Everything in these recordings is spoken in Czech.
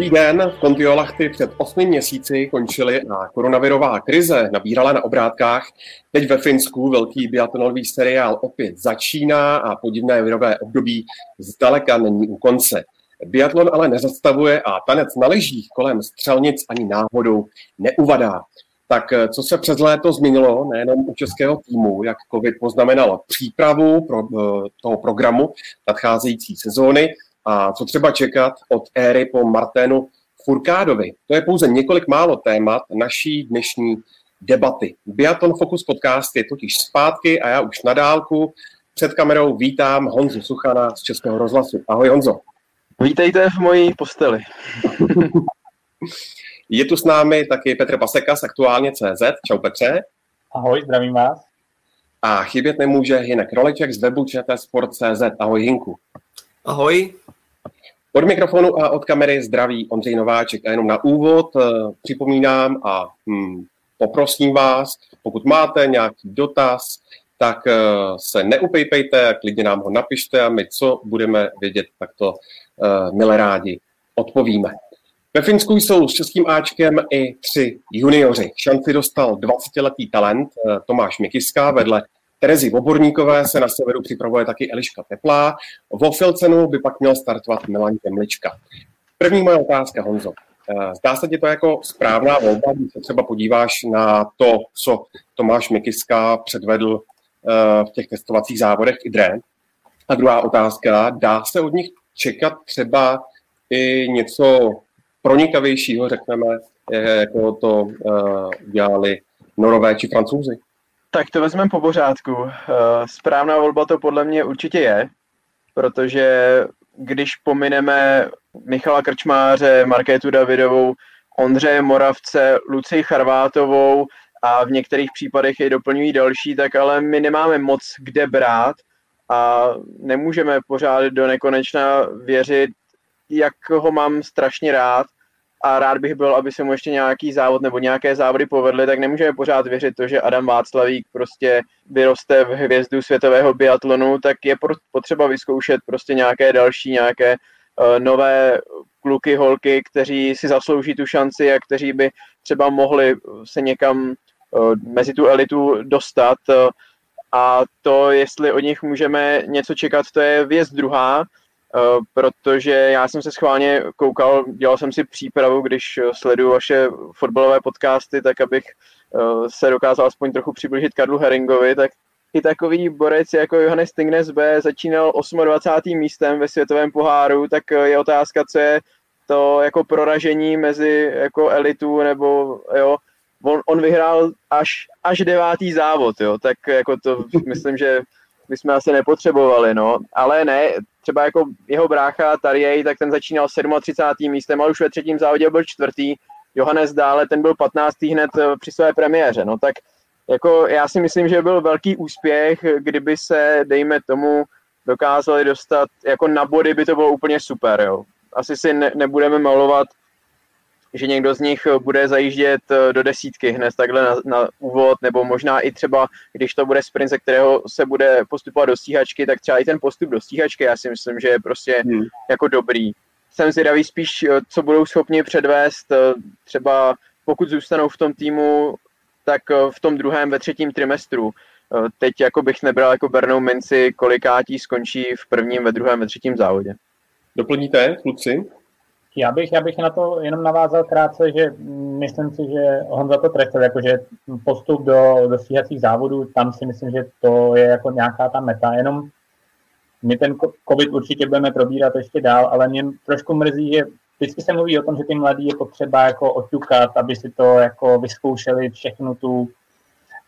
Dobrý den, v Kontiolachty před osmi měsíci končily a koronavirová krize nabírala na obrádkách. Teď ve Finsku velký biatlonový seriál opět začíná a podivné virové období zdaleka není u konce. Biatlon ale nezastavuje a tanec na lyžích kolem střelnic ani náhodou neuvadá. Tak eh, co se přes léto změnilo nejenom u českého týmu, jak COVID poznamenal přípravu pro, eh, toho programu nadcházející sezóny a co třeba čekat od éry po Marténu Furkádovi. To je pouze několik málo témat naší dnešní debaty. Biaton Focus podcast je totiž zpátky a já už na dálku před kamerou vítám Honzu Suchana z Českého rozhlasu. Ahoj Honzo. Vítejte v mojí posteli. Je tu s námi taky Petr Paseka z aktuálně CZ. Čau Petře. Ahoj, zdravím vás. A chybět nemůže Hinek Roleček z webu Sport.cz. Ahoj Hinku. Ahoj. Od mikrofonu a od kamery zdraví Ondřej Nováček. A jenom na úvod eh, připomínám a hm, poprosím vás, pokud máte nějaký dotaz, tak eh, se neupejpejte, klidně nám ho napište a my, co budeme vědět, tak to uh, milé rádi odpovíme. Ve Finsku jsou s českým Ačkem i tři junioři. Šanci dostal 20-letý talent Tomáš Mikiska vedle Terezy Voborníkové se na severu připravuje taky Eliška Teplá. Vo Filcenu by pak měl startovat Milan Temlička. První moje otázka, Honzo. Eh, zdá se ti to jako správná volba, když se třeba podíváš na to, co Tomáš Mikiska předvedl eh, v těch testovacích závodech i Idre? A druhá otázka, dá se od nich čekat třeba i něco pronikavějšího, řekneme, jako to udělali Norové či Francouzi? Tak to vezmeme po pořádku. Eh, správná volba to podle mě určitě je, protože když pomineme Michala Krčmáře, Markétu Davidovou, Ondřeje Moravce, Luci Charvátovou a v některých případech je doplňují další, tak ale my nemáme moc kde brát a nemůžeme pořád do nekonečna věřit, jak ho mám strašně rád, a rád bych byl, aby se mu ještě nějaký závod nebo nějaké závody povedly, tak nemůžeme pořád věřit to, že Adam Václavík prostě vyroste v hvězdu světového biatlonu, tak je potřeba vyzkoušet prostě nějaké další, nějaké uh, nové kluky, holky, kteří si zaslouží tu šanci a kteří by třeba mohli se někam uh, mezi tu elitu dostat. Uh, a to, jestli od nich můžeme něco čekat, to je věc druhá. Eh, protože já jsem se schválně koukal, dělal jsem si přípravu, když eh, sleduju vaše fotbalové podcasty, tak abych eh, se dokázal aspoň trochu přiblížit Karlu Heringovi, tak i takový borec jako Johannes Stingnes B začínal 28. místem ve světovém poháru, tak je otázka, co je to jako proražení mezi jako elitu, nebo jo, on, on vyhrál až, až devátý závod, jo, tak jako to myslím, že bychom asi nepotřebovali, no, ale ne, třeba jako jeho brácha Tariej, tak ten začínal 37. místem, ale už ve třetím závodě byl čtvrtý, Johannes dále, ten byl 15. hned eh, při své premiéře, no tak jako já si myslím, že byl velký úspěch, kdyby se, dejme tomu, dokázali dostat, jako na body by to bylo úplně super, jo. Asi si ne, nebudeme malovat že někdo z nich bude zajíždět eh, do desítky hned takhle na, na úvod, nebo možná i třeba, když to bude sprint, ze kterého se bude postupovat do stíhačky, tak třeba i ten postup do stíhačky, já si myslím, že je prostě hmm. jako dobrý. Jsem zvědavý spíš, eh, co budou schopni předvést, eh, třeba pokud zůstanou v tom týmu, tak v tom druhém, ve třetím trimestru. Teď jako bych nebral jako Bernou Minci, kolikátí skončí v prvním, ve druhém, ve třetím závodě. Doplníte, kluci? Já bych, já bych na to jenom navázal krátce, že myslím si, že Honza to trefil, jakože postup do, do stíhacích závodů, tam si myslím, že to je jako nějaká ta meta, jenom my ten COVID určitě budeme probírat ještě dál, ale mě trošku mrzí, že vždycky se mluví o tom, že ty mladí je potřeba jako oťukat, aby si to jako vyzkoušeli všechnu tu,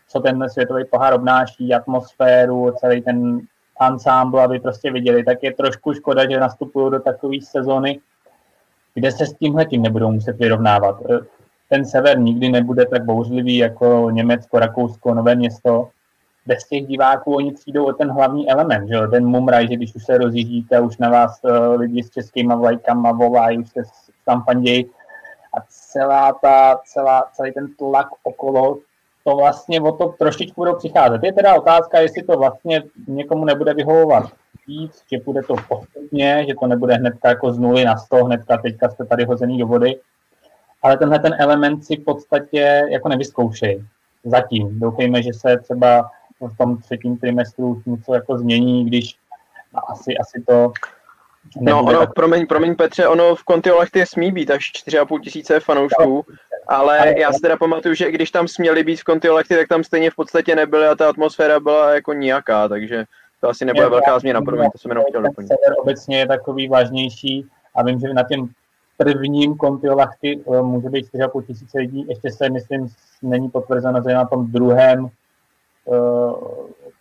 co ten světový pohár obnáší, atmosféru, celý ten ansámbl, aby prostě viděli, tak je trošku škoda, že nastupují do takové sezóny, kde se s tímhle tím nebudou muset vyrovnávat. E, ten sever nikdy nebude tak bouřlivý jako Německo, Rakousko, Nové město. Bez těch diváků oni přijdou o ten hlavní element, že ten mumraj, že když už se rozjíždíte, už na vás uh, lidi s českýma vlajkama volají, už se tam fandějí a celá ta, celá, celý ten tlak okolo, to vlastně o to trošičku budou přicházet. Je teda otázka, jestli to vlastně někomu nebude vyhovovat víc, že bude to postupně, že to nebude hnedka jako z nuly na sto, hnedka teďka jste tady hozený do vody, ale tenhle ten element si v podstatě jako nevyzkoušej. Zatím. Doufejme, že se třeba v tom třetím trimestru něco jako změní, když asi, asi to No, ono, tak... promiň, promiň Petře, ono v Kontiolachty smí být až 4,5 tisíce fanoušků, ale já si teda pamatuju, že když tam směli být v Kontiolachty, tak tam stejně v podstatě nebyly a ta atmosféra byla jako nijaká, takže to asi nebude velká změna, promiň, to jsem jenom chtěl doplnit. Sever obecně je takový vážnější a vím, že na těm prvním Kontiolachty eh, může být 4,5 tisíce lidí, ještě se myslím, není potvrzeno, že na tom druhém uh,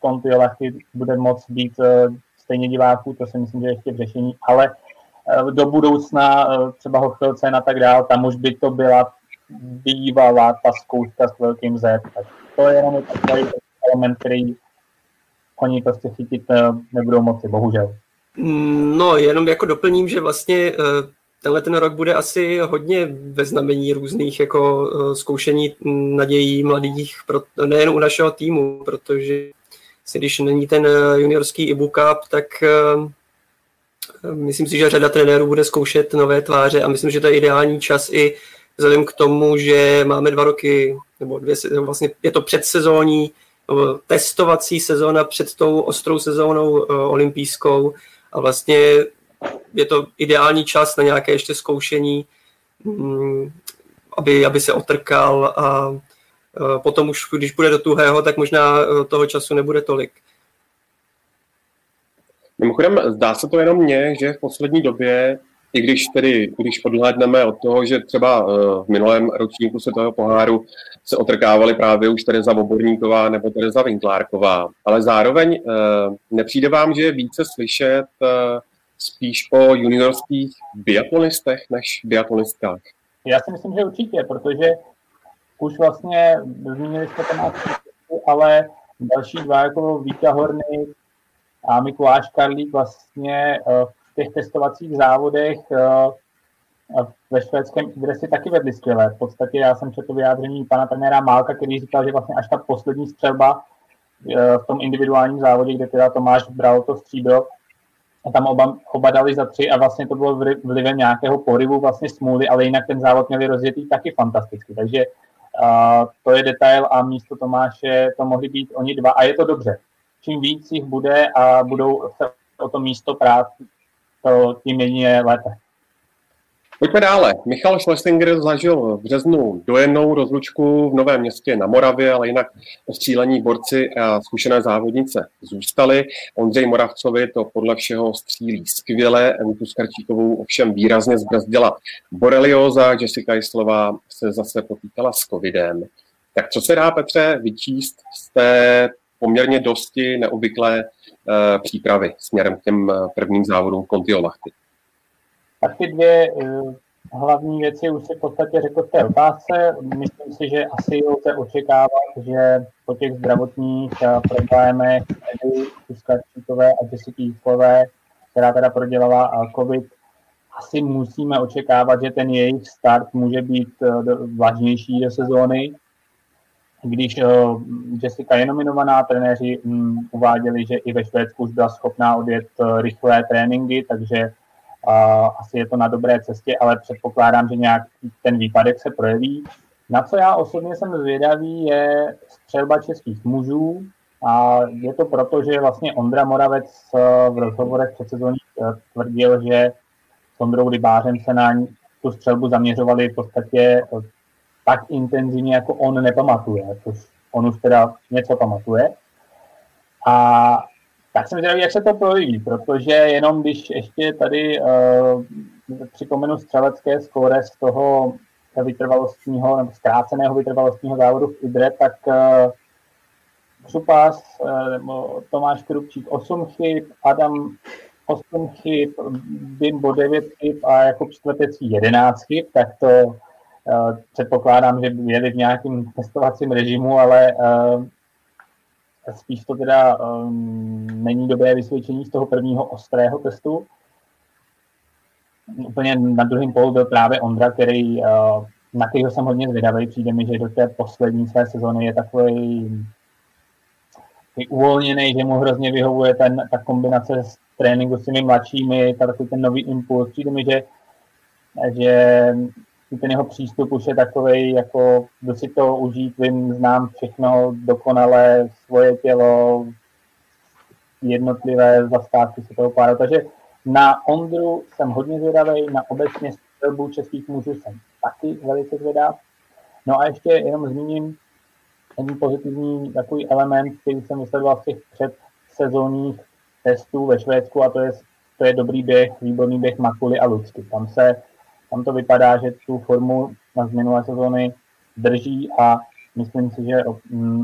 Kontiolachty bude moct být uh, stejně diváků, to si myslím, že je ještě v řešení, ale eh, do budoucna eh, třeba Hochfilce a tak dál, tam už by to byla bývalá ta zkouška s velkým Z. Tak to je jenom takový element, který oni prostě chytit eh, nebudou moci, bohužel. No, jenom jako doplním, že vlastně tenhle ten rok bude asi hodně ve znamení různých jako zkoušení nadějí mladých, nejen u našeho týmu, protože si když není ten eh, juniorský Ibu Cup, tak myslím si, že řada trenérů bude zkoušet nové tváře a myslím, že to je ideální čas i vzhledem k tomu, že máme dva roky, nebo dvě, vlastně je to předsezóní, testovací sezóna před tou ostrou sezónou uh, olympijskou a vlastně je to ideální čas na nějaké ještě zkoušení, um, aby, aby se otrkal a Eh, potom už, když bude do tuhého, tak možná eh, toho času nebude tolik. Mimochodem, zdá se to jenom mně, že v poslední době, i když tedy, když odhlédneme od toho, že třeba eh, v minulém ročníku se toho poháru se otrkávali právě už Tereza Voborníková nebo Tereza Vinklárková, ale zároveň nepřijde vám, že je více slyšet spíš o juniorských biatlonistech než biatlonistkách? Já si myslím, že určitě, protože už vlastně zmínili jste ten ale další dva, jako Víta Horny a Mikuláš Karlík vlastně eh, v těch testovacích závodech eh, ve švédském Idresi taky vedli skvěle. V podstatě já jsem četl vyjádření pana trenéra Málka, který říkal, že vlastně až ta poslední střelba eh, v tom individuálním závodě, kde teda Tomáš bral to stříbro, a tam oba, oba dali za tři a vlastně to bylo vlivem nějakého poryvu vlastně smůly, ale jinak ten závod měli rozjetý taky fantasticky. Takže a to je detail a místo Tomáše to mohli být oni dva a je to dobře. Čím víc jich bude a budou se o to místo prát, to tím jedině lépe. Pojďme dále. Michal Schlesinger zažil v březnu dojennou rozlučku v Novém městě na Moravě, ale jinak ostřílení borci a zkušené závodnice zůstaly. Ondřej Moravcovi to podle všeho střílí skvěle, Enitu Skarčíkovou ovšem výrazně zbrzdila borelioza, Jessica Islová se zase potýkala s covidem. Tak co se dá, Petře, vyčíst z té poměrně dosti neobvyklé přípravy směrem k těm eh, prvním závodům Kontiolachty? Tak ty dvě uh, hlavní věci už si v podstatě řekl v té otázce. Myslím si, že asi lze očekávat, že po těch zdravotních problémech Edy Kuskarčíkové a Jessica která teda prodělala COVID, asi musíme očekávat, že ten jejich start může být vlažnější do sezóny. Když Jessica je nominovaná, trenéři um, uváděli, že i ve Švédsku už byla schopná odjet rychlé tréninky, takže a asi je to na dobré cestě, ale předpokládám, že nějak ten výpadek se projeví. Na co já osobně jsem zvědavý, je střelba českých mužů. A je to proto, že vlastně Ondra Moravec v rozhovorech před sezóní tvrdil, že s Ondrou Rybářem se na tu střelbu zaměřovali v podstatě tak intenzivně, jako on nepamatuje, což on už teda něco pamatuje. A tak jsem zvědavý, jak se to projeví, protože jenom když ještě tady uh, připomenu střelecké skóre z toho vytrvalostního nebo zkráceného vytrvalostního závodu v Idre, tak uh, Křupas uh, nebo Tomáš Krupčík 8 chyb, Adam 8 chyb, Bimbo 9 chyb a jako čtvrtecí 11 chyb, tak to předpokládám, že jeli v nějakém testovacím režimu, ale uh, spíš to teda um, není dobré vysvědčení z toho prvního ostrého testu. Úplně na druhém polu byl právě Ondra, který, na kterého jsem hodně zvědavý. Přijde mi, že do té poslední své sezóny je takový uvolněný, že mu hrozně vyhovuje ten, ta kombinace tréninku s těmi mladšími, takový ten nový impuls. Přijde mi, že, že ten jeho přístup už je takový, jako kdo si to užít, vím, znám všechno dokonale, svoje tělo, jednotlivé zastávky se toho páru. Takže na Ondru jsem hodně zvědavý, na obecně střelbu českých mužů jsem taky velice zvědav. No a ještě jenom zmíním jeden pozitivní takový element, který jsem vysledoval v těch předsezónních testů ve Švédsku a to je, to je dobrý běh, výborný běh Makuly a Lucky. Tam se tam to vypadá, že tu formu z minulé sezóny drží a myslím si, že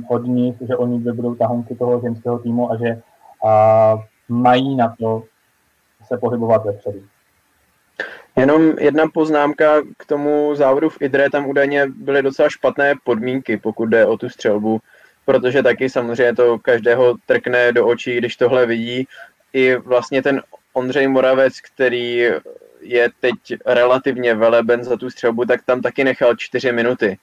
od nich, že oni budou tahonky toho ženského týmu a že a, mají na to se pohybovat vepředu. Jenom jedna poznámka k tomu závodu v Idre, tam údajně byly docela špatné podmínky, pokud jde o tu střelbu, protože taky samozřejmě to každého trkne do očí, když tohle vidí. I vlastně ten Ondřej Moravec, který je teď relativně veleben za tu střelbu, tak tam taky nechal čtyři minuty.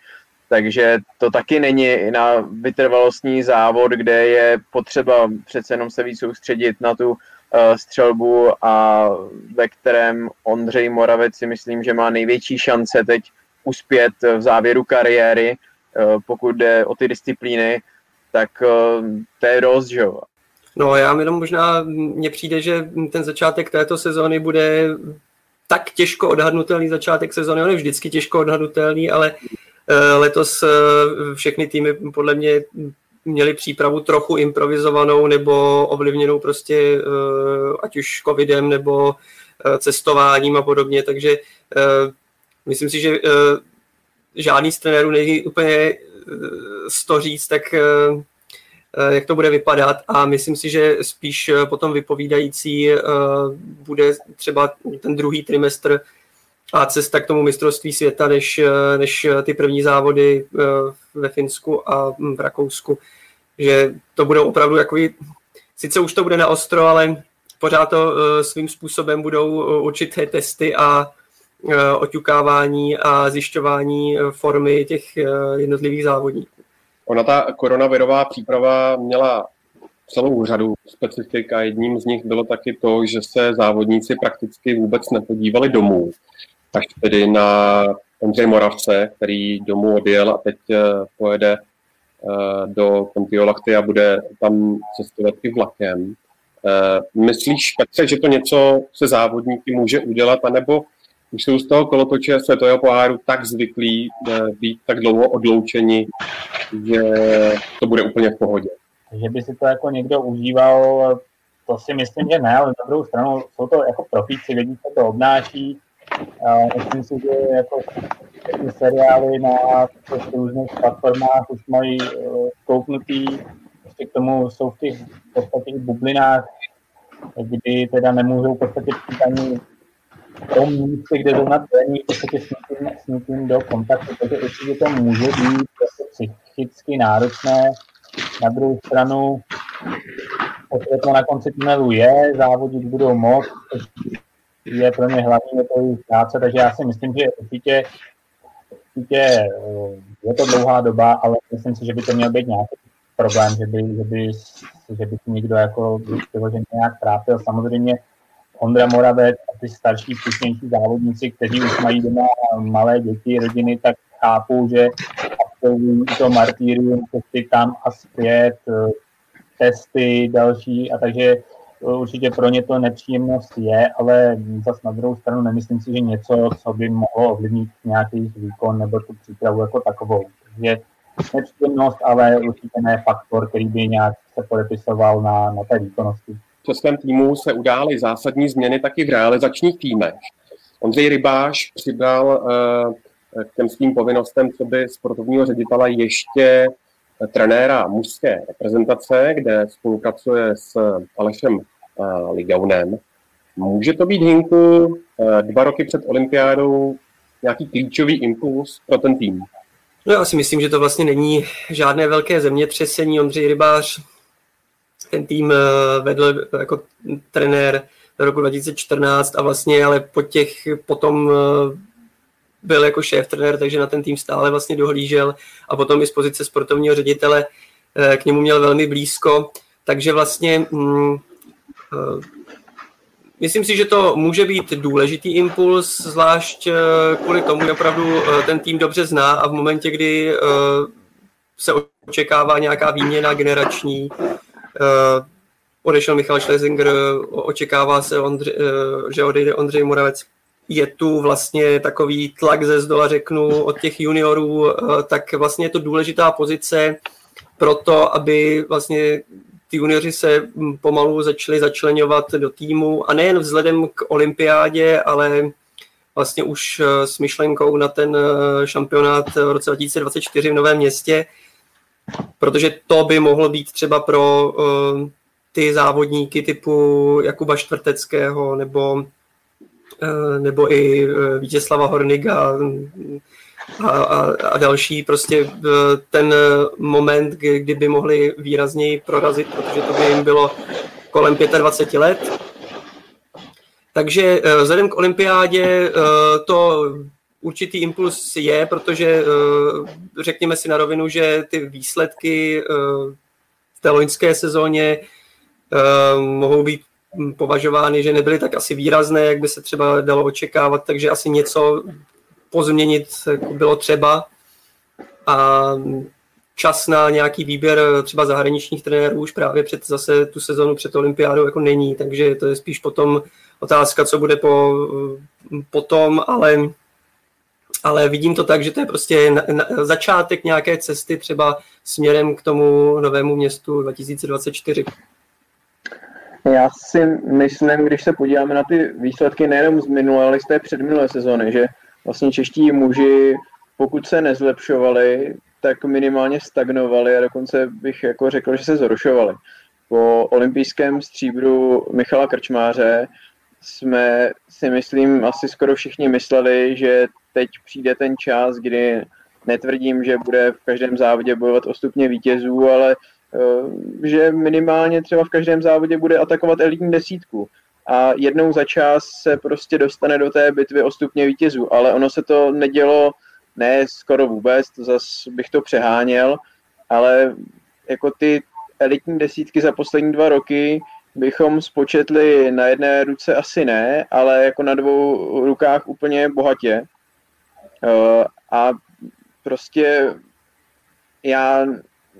Takže to taky není na vytrvalostní závod, kde je potřeba přece jenom se víc soustředit na tu uh, střelbu a ve kterém Ondřej Moravec si myslím, že má největší šance teď uspět v závěru kariéry, uh, pokud jde o ty disciplíny, tak uh, to je dost, že jo. No já jenom možná, mně přijde, že ten začátek této sezóny bude tak těžko odhadnutelný začátek sezóny, on je vždycky těžko odhadnutelný, ale eh, letos eh, všechny týmy podle mě měli přípravu trochu improvizovanou nebo ovlivněnou prostě eh, ať už covidem nebo cestováním a podobně, takže myslím si, že žádný z trenérů není úplně z to říct, tak jak to bude vypadat a myslím si, že spíš eh, potom vypovídající eh, bude třeba ten druhý trimestr a cesta k tomu mistrovství světa, než, než ty první závody ve Finsku a hm, v Rakousku. Že to budou opravdu takový, sice už to bude na ostro, ale pořád to svým způsobem budou určité testy a oťukávání a zjišťování formy těch jednotlivých závodníků. Ona ta koronavirová příprava měla celou řadu specifik a jedním z nich bylo taky to, že se závodníci prakticky vůbec nepodívali domů. Až tedy na Ondřej Moravce, který domů odjel a teď eh, pojede eh, do Kontiolachty a bude tam cestovat i vlakem. Eh, myslíš, Petře, že to něco se závodníky může udělat, anebo už jsou z toho kolotoče světového poháru tak zvyklí být tak dlouho odloučeni, že to bude úplně v pohodě. Že by si to jako někdo užíval, to si myslím, že ne, ale na druhou stranu jsou to jako profíci, vědí, co to obnáší. Myslím si, že jako ty seriály na různých platformách už mají uh, kouknutý, ještě k tomu jsou v těch v bublinách, kdy teda nemůžou v podstatě ani tom místě, kde jdou na trénink, v podstatě s někým, s někým do kontaktu, takže určitě to může být psychicky náročné. Na druhou stranu, to na konci tunelu je, závodit budou moc, je pro mě hlavní to jejich práce, takže já si myslím, že určitě, určitě eh, je to dlouhá doba, ale myslím si, že by to měl být nějaký problém, že by, že by, že by si někdo jako vyloženě nějak trápil. Samozřejmě Ondra Moravec a ty starší, zkušenější závodníci, kteří už mají doma malé děti, rodiny, tak chápou, že to martýrium, cesty tam a zpět, eh, testy další a takže eh, určitě pro ně to nepříjemnost je, ale zase na druhou stranu nemyslím si, že něco, co by mohlo ovlivnit nějaký výkon nebo tu přípravu jako takovou. Takže nepříjemnost, ale určitě ne faktor, který by nějak se podepisoval na, na té výkonnosti. Českém týmu se udály zásadní změny taky v realizačních týmech. Ondřej Rybáš přibral uh, k těm svým povinnostem, co by sportovního ředitele ještě trenéra mužské reprezentace, kde spolupracuje s Alešem eh, Ligaunem. Může to být Hinku eh, dva roky před olympiádou nějaký klíčový impuls pro ten tým? No já si myslím, že to vlastně není žádné velké zemětřesení. Ondřej Rybář ten tým eh, vedl jako trenér do roku 2014 a vlastně ale po těch, potom byl jako šéf trenér, takže na ten tým stále vlastně dohlížel a potom i z pozice sportovního ředitele eh, k němu měl velmi blízko, takže vlastně mm, eh, Myslím si, že to může být důležitý impuls, zvlášť kvůli tomu, že opravdu ten tým dobře zná a v momentě, kdy se očekává nějaká výměna generační, odešel Michal Schlesinger, očekává se, Ondři, že odejde Ondřej Moravec. Je tu vlastně takový tlak ze zdola, řeknu, od těch juniorů, tak vlastně je to důležitá pozice pro to, aby vlastně ty junioři se pomalu začali začlenovat do týmu a nejen vzhledem k olympiádě, ale vlastně už eh, s myšlenkou na ten eh, šampionát v roce 2024 v Novém městě, protože to by mohlo být třeba pro uh, ty závodníky typu Jakuba Čtvrteckého nebo, uh, nebo i Vítězslava Horniga a, a, a další, prostě ten moment, kdyby mohli výrazněji prorazit, protože to by jim bylo kolem 25 let. Takže vzhledem k olympiádě to určitý impuls je, protože eh, řekněme si na rovinu, že ty výsledky v té loňské sezóně mohou být považovány, že nebyly tak asi výrazné, jak by se třeba dalo očekávat, takže asi něco pozměnit bylo třeba. A čas na nějaký výběr třeba zahraničních trenérů už právě před zase tu sezonu před olympiádou jako není, takže to je spíš potom otázka, co bude po, potom, ale, ale vidím to tak, že to je prostě na, na, začátek nějaké cesty třeba směrem k tomu novému městu 2024. Já si myslím, když se podíváme na ty výsledky nejenom z minulé, ale z té předminulé sezóny, že vlastně čeští muži, pokud se nezlepšovali, tak minimálně stagnovali a dokonce bych jako řekl, že se zhoršovali. Po olympijském stříbru Michala Krčmáře jsme si myslím asi skoro všichni mysleli, že teď přijde ten čas, kdy netvrdím, že bude v každém závodě bojovat o stupně vítězů, ale eh, že minimálně třeba v každém závodě bude atakovat elitní desítku. A jednou za čas se prostě dostane do té bitvy o stupně vítězů, ale ono se to nedělo ne skoro vůbec, to zase bych to přeháněl, ale jako ty elitní desítky za poslední dva roky bychom spočetli na jedné ruce asi ne, ale jako na dvou rukách úplně bohatě. Uh, a prostě já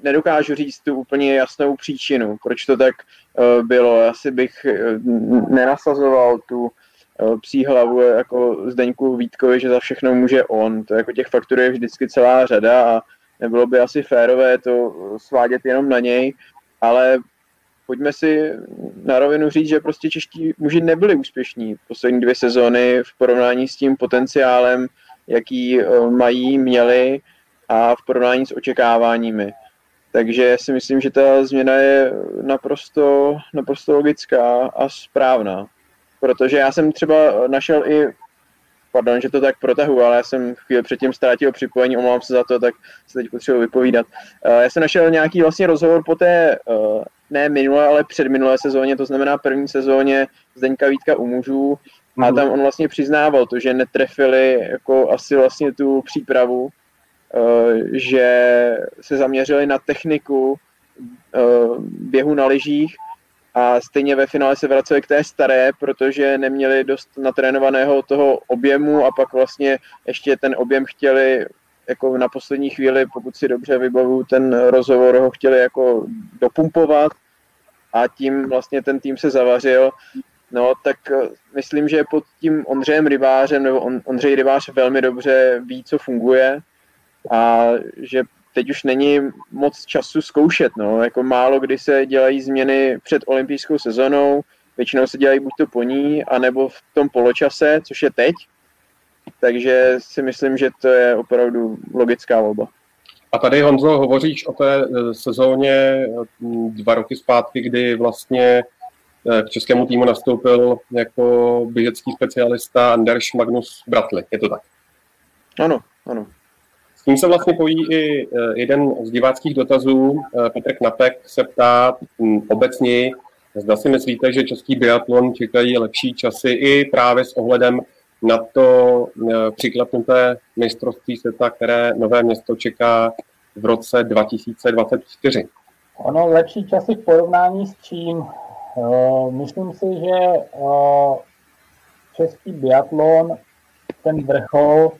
nedokážu říct tu úplně jasnou příčinu, proč to tak uh, bylo. Asi bych uh, nenasazoval tu psí hlavu jako Zdeňku Vítkovi, že za všechno může on. To jako těch faktorů je vždycky celá řada a nebylo by asi férové to svádět jenom na něj, ale pojďme si na rovinu říct, že prostě čeští muži nebyli úspěšní poslední dvě sezóny v porovnání s tím potenciálem, jaký mají, měli a v porovnání s očekáváními. Takže si myslím, že ta změna je naprosto, naprosto logická a správná. Protože já jsem třeba našel i, pardon, že to tak protahu, ale já jsem chvíli předtím ztrátil připojení, omlouvám se za to, tak se teď potřebuji vypovídat. Eh, já jsem našel nějaký vlastně rozhovor po té, eh, ne minulé, ale předminulé sezóně, to znamená první sezóně Zdeňka Vítka u mužů, a mhm. tam on vlastně přiznával to, že netrefili jako asi vlastně tu přípravu, Eh, že se zaměřili na techniku běhu na lyžích a stejně ve finále se vraceli k té staré, protože neměli dost natrénovaného toho objemu a pak vlastně ještě ten objem chtěli jako na poslední chvíli, pokud si dobře vybavu ten rozhovor, ho chtěli jako dopumpovat a tím vlastně ten tým se zavařil. No, tak eh, myslím, že pod tím Ondřejem Rybářem, nebo Ondřej Rybář velmi dobře ví, co funguje, a že teď už není moc času zkoušet. No. Jako málo kdy se dělají změny před olympijskou sezonou, většinou se dělají buď to po ní, anebo v tom poločase, což je teď. Takže si myslím, že to je opravdu logická volba. A tady, Honzo, hovoříš o té e, sezóně dva roky zpátky, kdy vlastně e, k českému týmu nastoupil jako běžecký specialista Anders Magnus Bratli. Je to tak? Ano, ano tím se vlastně pojí i e, jeden z diváckých dotazů. E, Petr Knapek se ptá obecně, zda si myslíte, že český biatlon čekají lepší časy i právě s ohledem na to e, přiklepnuté mistrovství světa, které Nové město čeká v roce 2024. Ono lepší časy v porovnání s čím? myslím si, že český biatlon ten vrchol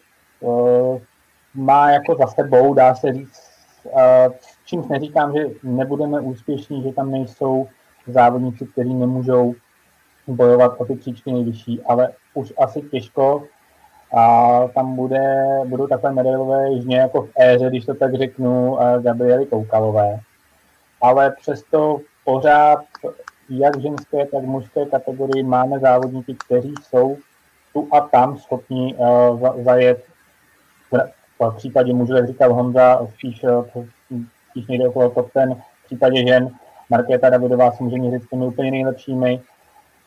má jako za sebou, dá se říct, s čímž neříkám, že nebudeme úspěšní, že tam nejsou závodníci, kteří nemůžou bojovat o ty příčky nejvyšší, ale už asi těžko a tam bude, budou takové medailové jižně jako v éře, když to tak řeknu, Gabriely Koukalové. Ale přesto pořád jak v ženské, tak v mužské kategorii máme závodníky, kteří jsou tu a tam schopni uh, zajet. V případě mužů, jak říkal Honza, spíš, uh, spíš někde okolo top ten. V případě žen Markéta Davidová samozřejmě říct těmi úplně nejlepšími.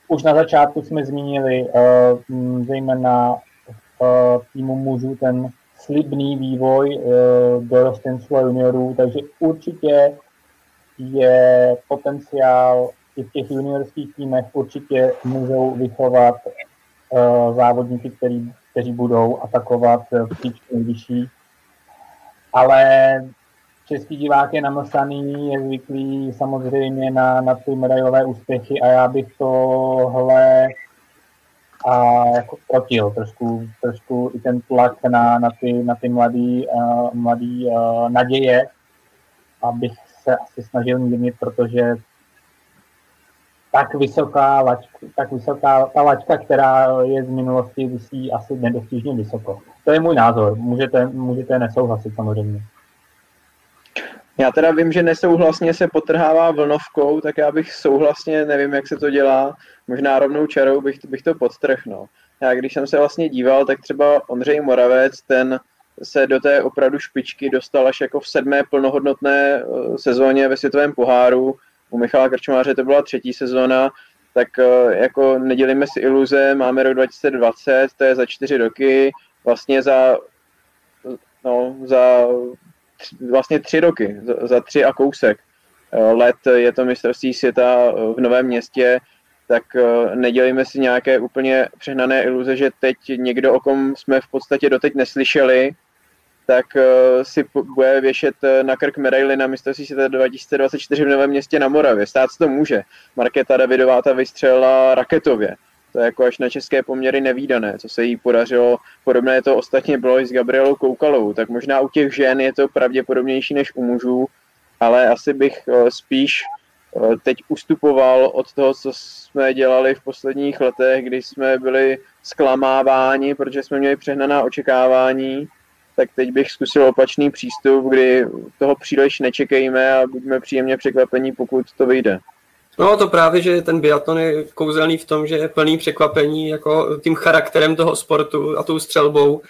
Už na začátku jsme zmínili uh, zejména uh, týmu mužů ten slibný vývoj uh, dorostenců a juniorů, takže určitě je potenciál i v těch juniorských týmech určitě můžou vychovat uh, závodníky, který, kteří budou atakovat příčky nejvyšší. Ale český divák je namlsaný, je zvyklý samozřejmě na, na ty medailové úspěchy a já bych tohle a jako protil trošku, trošku i ten tlak na, na ty, na ty mladý, uh, mladý uh, naděje, abych se asi snažil mírnit, protože tak vysoká lačka, tak vysoká ta lačka, která je z minulosti, vysí asi nedostižně vysoko. To je můj názor, můžete, můžete nesouhlasit samozřejmě. Já teda vím, že nesouhlasně se potrhává vlnovkou, tak já bych souhlasně, nevím, jak se to dělá, možná rovnou čarou bych, bych to podtrhnul. Já když jsem se vlastně díval, tak třeba Ondřej Moravec, ten se do té opravdu špičky dostal až jako v sedmé plnohodnotné eh, sezóně ve světovém poháru. U Michala Krčmáře to byla třetí sezóna, tak eh, jako nedělíme si iluze, máme rok 2020, to je za čtyři roky, vlastně za, no, za vlastně tři roky, za, za tři a kousek eh, let je to mistrovství světa v Novém městě, tak nedělejme si nějaké úplně přehnané iluze, že teď někdo, o kom jsme v podstatě doteď neslyšeli, tak uh, si bude věšet eh, na krk medaily na mistrovství světa 2024 v Novém městě na Moravě. Stát se to může. Markéta Davidová ta vystřelila raketově. To je jako až na české poměry nevýdané, co se jí podařilo. Podobné to ostatně bylo i s Gabrielou Koukalou. Tak možná u těch žen je to pravděpodobnější než u mužů, ale asi bych uh, spíš teď ustupoval od toho, co jsme dělali v posledních letech, kdy jsme byli zklamáváni, protože jsme měli přehnaná očekávání tak teď bych zkusil opačný přístup, kdy toho příliš nečekejme a buďme příjemně překvapení, pokud to vyjde. No to právě, že ten biatlon je kouzelný v tom, že je plný překvapení jako tím charakterem toho sportu a tou střelbou,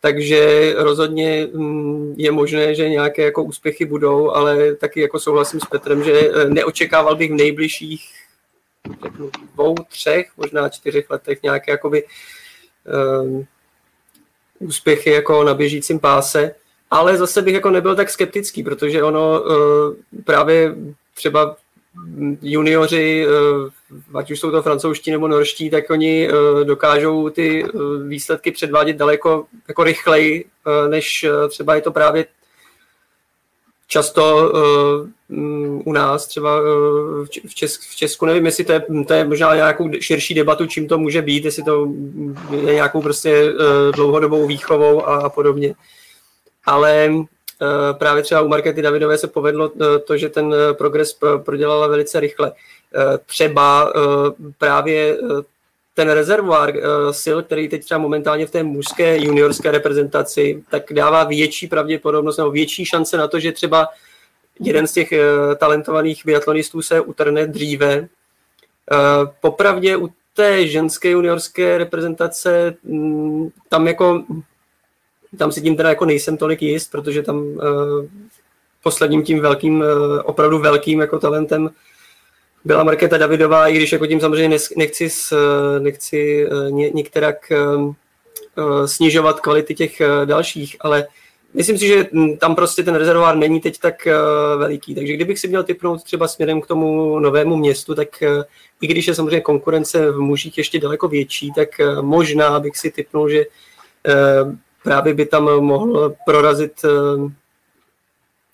takže rozhodně mm, je možné, že nějaké jako úspěchy budou, ale taky jako souhlasím s Petrem, že eh, neočekával bych v nejbližších řeknu, dvou, třech, možná čtyřech letech nějaké jakoby um, úspěchy jako na běžícím páse, ale zase bych jako nebyl tak skeptický, protože ono uh, právě třeba junioři, uh, ať už jsou to francouzští nebo norští, tak oni uh, dokážou ty výsledky předvádět daleko jako rychleji, než třeba je to právě často uh, u nás, třeba uh, v, Česk, v Česku, nevím, jestli to je, to je možná nějakou širší debatu, čím to může být, jestli to je nějakou prostě uh, dlouhodobou výchovou a, a podobně. Ale právě třeba u Markety Davidové se povedlo to, že ten progres prodělala velice rychle. Třeba právě ten rezervoár uh, sil, který teď třeba momentálně v té mužské juniorské reprezentaci, tak dává větší pravděpodobnost nebo větší šance na to, že třeba jeden z těch uh, talentovaných biatlonistů se utrne dříve. Uh, popravdě u té ženské juniorské reprezentace m, tam jako tam si tím teda jako nejsem tolik jist, protože tam uh, posledním tím velkým, uh, opravdu velkým jako talentem byla Markéta Davidová, i když jako tím samozřejmě nechci, nechci eh, některak eh, eh, snižovat kvality těch dalších, ale myslím si, že hm, tam prostě ten rezervoár není teď tak veliký. Takže kdybych si měl typnout třeba směrem k tomu novému městu, tak i když je samozřejmě konkurence v mužích ještě daleko větší, tak možná bych si typnul, že právě by tam mohl prorazit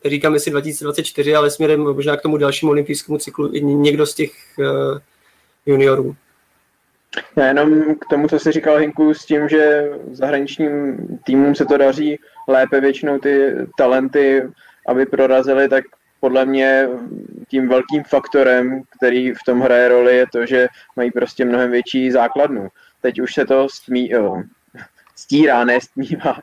říkám jestli 2024, ale směrem možná k tomu dalšímu olympijskému cyklu někdo z těch uh, juniorů. Já jenom k tomu, co jsi říkal, Hinku, s tím, že zahraničním týmům se to daří lépe většinou ty talenty, aby prorazili, tak podle mě tím velkým faktorem, který v tom hraje roli, je to, že mají prostě mnohem větší základnu. Teď už se to stmí, jo, stírá, ne stmívá.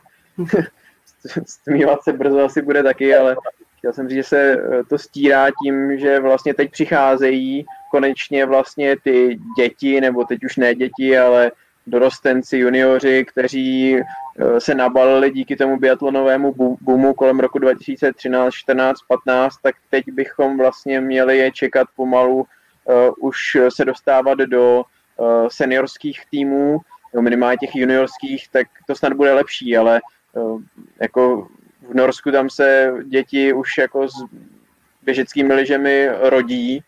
Stmívat se brzo asi bude taky, ale chtěl jsem říct, že se to stírá tím, že vlastně teď přicházejí konečně vlastně ty děti, nebo teď už ne děti, ale dorostenci, junioři, kteří eh, se nabalili díky tomu biatlonovému boomu kolem roku 2013, 14, 15, tak teď bychom vlastně měli je čekat pomalu uh, už se dostávat do uh, seniorských týmů, minimálně těch juniorských, tak to snad bude lepší, ale jako v Norsku tam se děti už jako s běžeckými lyžemi rodí,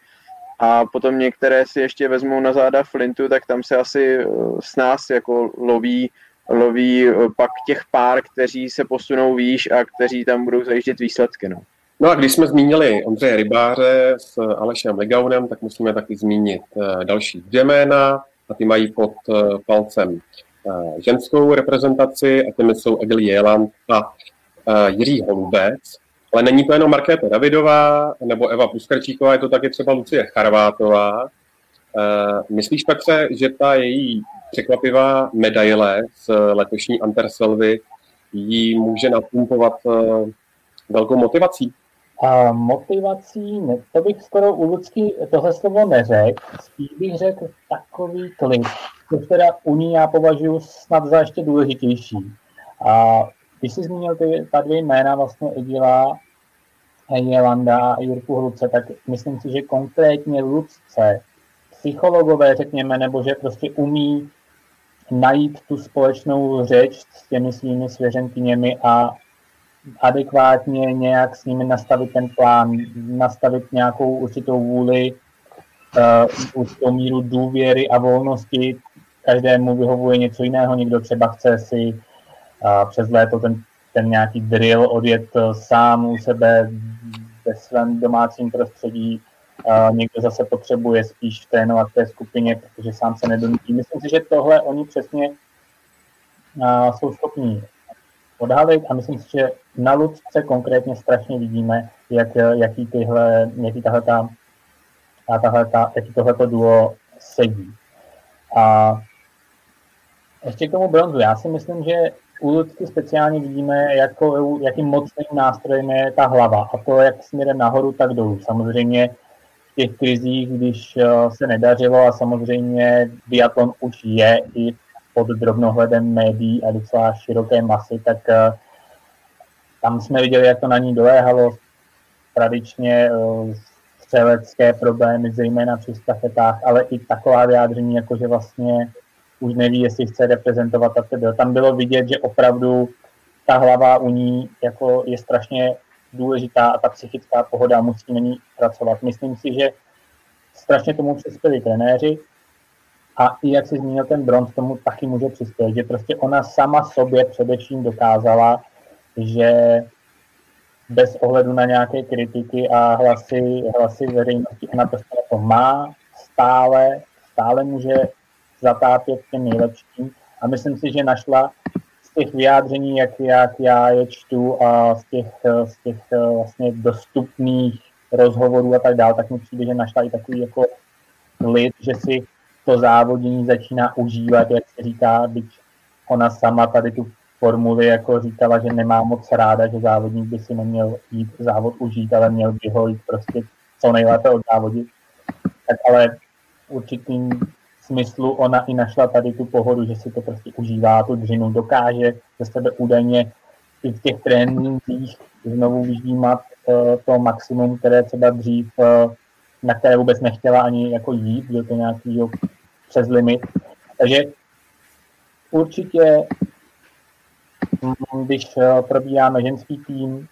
a potom některé si ještě vezmou na záda flintu, tak tam se asi eh, s nás jako loví, loví eh, pak těch pár, kteří se posunou výš a kteří tam budou zajíždět výsledky. No. No a když jsme zmínili Ondřeje Rybáře s Alešem Legaunem, tak musíme taky zmínit eh, další dvě jména a ty mají pod palcem ženskou reprezentaci a těmi jsou Edil Jeland a Jiří Holubec. Ale není to jenom Markéta Davidová nebo Eva Puskarčíková, je to taky třeba Lucie Charvátová. Uh, myslíš, Petře, že ta její překvapivá medaile z letošní Anterselvy jí může napumpovat velkou motivací? A motivací, to bych skoro u Lucky tohle slovo neřekl, spíš bych řekl takový klid, což teda u ní já považuji snad za ještě důležitější. A když jsi zmínil ty, ta dvě jména, vlastně Edila Jelanda a Jirku Hluce, tak myslím si, že konkrétně Lucce, psychologové, řekněme, nebo že prostě umí najít tu společnou řeč s těmi svými svěřenkyněmi a adekvátně nějak s nimi nastavit ten plán, nastavit nějakou určitou vůli, uh, určitou míru důvěry a volnosti. Každému vyhovuje něco jiného, někdo třeba chce si přes léto ten ten nějaký drill odjet eh, sám u sebe ve svém domácím prostředí. Uh, někdo zase potřebuje spíš v té skupině, protože sám se nedonutí. Myslím si, že tohle oni přesně jsou schopní odhalit a myslím si, že na Lucce konkrétně strašně vidíme, jak, jaký, tyhle, jaký tahle ta, tahle ta, jaký tohleto duo sedí. A ještě k tomu bronzu. Já si myslím, že u Lucky speciálně vidíme, jako, jakým mocným nástrojem je ta hlava. A to jak směrem nahoru, tak dolů. Samozřejmě v těch krizích, když eh, se nedařilo a samozřejmě biatlon už je i pod drobnohledem médií a docela široké masy, tak eh, tam jsme viděli, jak to na ní doléhalo. Tradičně eh, střelecké problémy, zejména při stafetách, ale i taková vyjádření, jako že vlastně už neví, jestli chce reprezentovat a tebe. Tam bylo vidět, že opravdu ta hlava u ní jako je strašně důležitá a ta psychická pohoda musí na ní pracovat. Myslím si, že strašně tomu přispěli trenéři a i jak si zmínil ten bronz, tomu taky může přispět, že prostě ona sama sobě především dokázala, že bez ohledu na nějaké kritiky a hlasy, hlasy veřejnosti, ona prostě jako má stále, stále může zatápět těm nejlepším. A myslím si, že našla z těch vyjádření, jak, jak já je čtu a z těch, z těch vlastně dostupných rozhovorů a tak dále, tak mi přijde, že našla i takový jako lid, že si to závodění začíná užívat, jak se říká, byť ona sama tady tu formuli jako říkala, že nemá moc ráda, že závodník by si neměl jít závod užít, ale měl by ho jít prostě co nejlépe odzávodit. Tak ale určitým smyslu ona i našla tady tu pohodu, že si to prostě užívá, tu dřinu, dokáže ze sebe údajně i v těch trénincích znovu vyždímat uh, to maximum, které třeba dřív, uh, na které vůbec nechtěla ani jako jít, byl to nějaký jo, přes limit. Takže určitě, mm, když uh, probíháme ženský tým,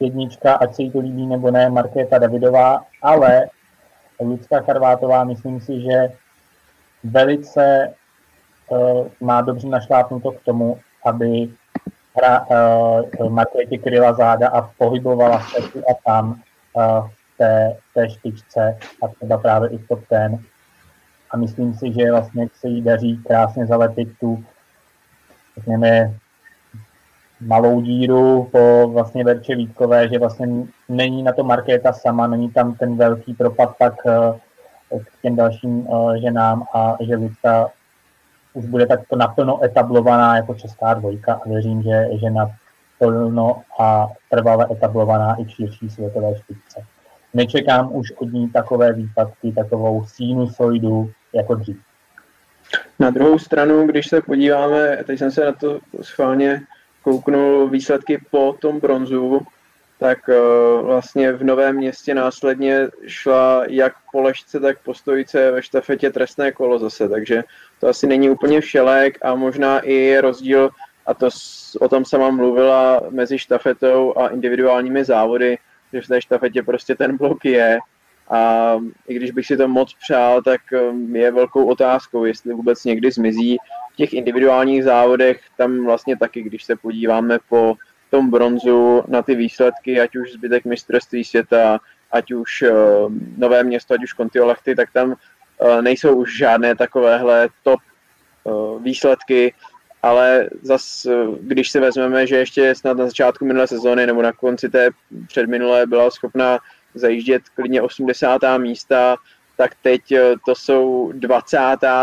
jednička, ať se jí to líbí nebo ne, Markéta Davidová, ale Lucka Charvátová, myslím si, že velice uh, má dobře našlápnuto k tomu, aby hra uh, Markéti kryla záda a pohybovala se tu a tam uh, v té, té špičce a třeba právě i v top ten. a myslím si, že vlastně se jí daří krásně zalepit tu, řekněme, malou díru po vlastně Verče Vítkové, že vlastně není na to Markéta sama, není tam ten velký propad pak eh, k těm dalším eh, ženám a že Lucka už bude takto naplno etablovaná jako česká dvojka a věřím, že, že naplno a trvale etablovaná i v širší světové špičce. Nečekám už od ní takové výpadky, takovou sinusoidu jako dřív. Na druhou stranu, když se podíváme, teď jsem se na to schválně kouknul výsledky po tom bronzu, tak uh, vlastně v Novém městě následně šla jak po ležce, tak po stojice ve štafetě trestné kolo zase, takže to asi není úplně všelek a možná i rozdíl, a to o tom sama mluvila, mezi štafetou a individuálními závody, že v té štafetě prostě ten blok je a i když bych si to moc přál, tak um, je velkou otázkou, jestli vůbec někdy zmizí. V těch individuálních závodech tam vlastně taky, když se podíváme po tom bronzu na ty výsledky, ať už zbytek mistrovství světa, ať už uh, Nové město, ať už Kontiolechty, tak tam uh, nejsou už žádné takovéhle top uh, výsledky, ale zas, když si vezmeme, že ještě snad na začátku minulé sezóny nebo na konci té předminulé byla schopná zajíždět klidně 80. místa, tak teď to jsou 20.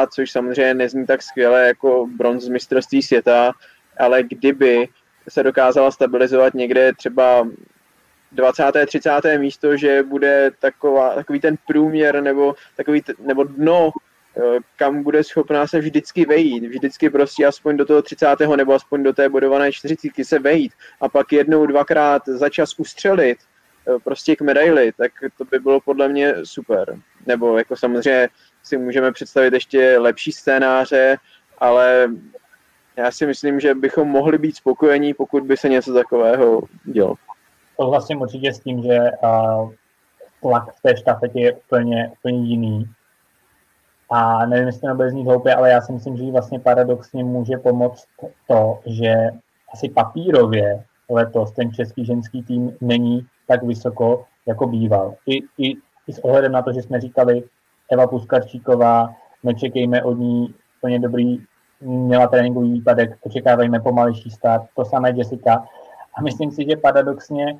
což samozřejmě nezní tak skvěle jako bronz mistrovství světa, ale kdyby se dokázala stabilizovat někde třeba 20. 30. místo, že bude taková, takový ten průměr nebo, takový, nebo dno, eh, kam bude schopná se vždycky vejít, vždycky prostě aspoň do toho 30. nebo aspoň do té bodované 40 se vejít a pak jednou, dvakrát za čas ustřelit, Eh, prostě k medaili, tak to by bylo podle mě super. Nebo jako samozřejmě si můžeme představit ještě lepší scénáře, ale já si myslím, že bychom mohli být spokojení, pokud by se něco takového dělo. vlastně určitě s tím, že uh, tlak v té štafetě je úplně, úplně jiný. A nevím, jestli to bude znít hloupě, ale já si myslím, že jí vlastně paradoxně může pomoct to, že asi papírově letos ten český ženský tým není tak vysoko, jako býval. I, i, i s ohledem na to, že jsme říkali, Eva Puskarčíková, nečekejme od ní úplně dobrý, měla tréninkový výpadek, očekávejme pomalejší start, to samé Jessica. A myslím si, že paradoxně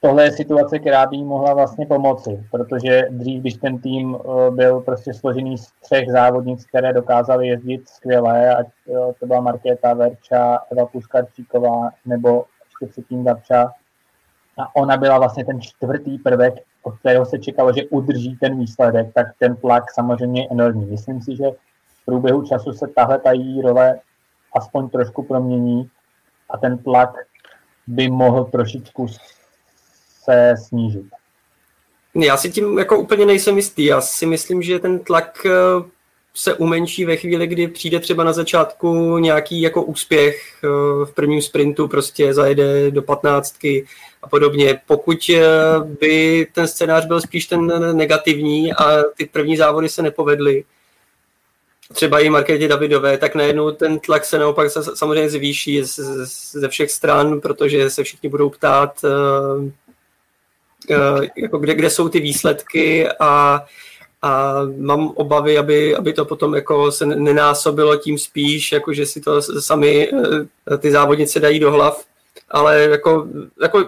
tohle je situace, která by jí mohla vlastně pomoci, protože dřív, když ten tým eh, byl prostě složený z třech závodnic, které dokázaly jezdit skvěle, ať eh, to byla Markéta Verča, Eva Puskarčíková nebo ještě předtím Gabča, a ona byla vlastně ten čtvrtý prvek, od kterého se čekalo, že udrží ten výsledek, tak ten tlak samozřejmě je enormní. Myslím si, že v průběhu času se tahle ta její role aspoň trošku promění a ten tlak by mohl trošičku se snížit. Já si tím jako úplně nejsem jistý. Já si myslím, že ten tlak eh, se umenší ve chvíli, kdy přijde třeba na začátku nějaký jako úspěch eh, v prvním sprintu, prostě zajede do patnáctky a podobně. Pokud eh, by ten scénář byl spíš ten negativní a ty první závody se nepovedly, třeba i Markétě Davidové, tak najednou ten tlak se naopak samozřejmě zvýší ze všech stran, protože se všichni budou ptát, eh, jako kde, kde jsou ty výsledky a a mám obavy, aby, aby to potom jako se nenásobilo tím spíš, jako že si to sami eh, ty závodnice dají do hlav, ale jako, jako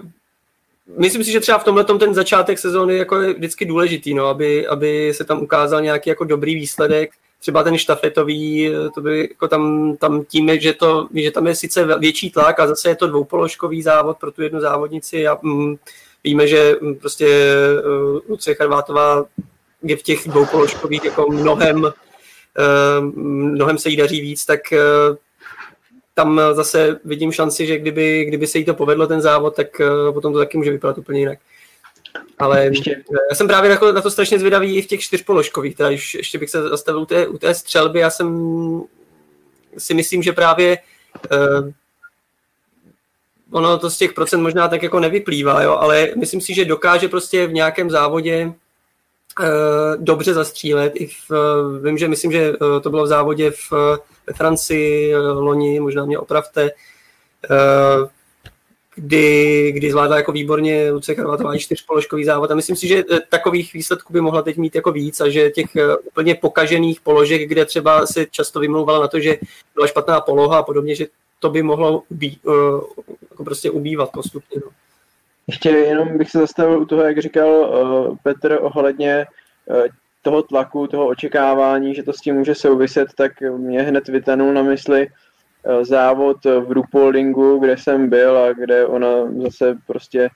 myslím si, že třeba v tomhle ten začátek sezóny jako je vždycky důležitý, no, aby, aby se tam ukázal nějaký jako dobrý výsledek, třeba ten štafetový, to by jako tam, tam tím, že, to, že tam je sice větší tlak a zase je to dvoupoložkový závod pro tu jednu závodnici a mm, víme, že mm, prostě uh, Lucie Charvátová je v těch dvoupoložkových jako mnohem, eh, mnohem se jí daří víc, tak eh, tam zase vidím šanci, že kdyby, kdyby se jí to povedlo ten závod, tak potom to taky může vypadat úplně jinak. Ale ještě. já jsem právě na to strašně zvědavý i v těch čtyřpoložkových, teda ještě, ještě bych se zastavil u té, u té střelby, já jsem si myslím, že právě uh, ono to z těch procent možná tak jako nevyplývá, jo, ale myslím si, že dokáže prostě v nějakém závodě Eh, dobře zastřílet. I v, eh, vím, že myslím, že eh, to bylo v závodě v, ve Francii loni, možná mě opravte. Kdy, kdy zvládla jako výborně Lucie Charvatová čtyřpoložkový závod a myslím si, že eh, takových výsledků by mohla teď mít jako víc a že těch eh, úplně pokažených položek, kde třeba si často vymlouvala na to, že byla špatná poloha a podobně, že to by mohlo ubí, jako prostě ubývat postupně. No. Ještě jenom bych se zastavil u toho, jak říkal Petr ohledně toho tlaku, toho očekávání, že to s tím může souviset, tak mě hned vytanul na mysli závod v Rupoldingu, kde jsem byl a kde ona zase prostě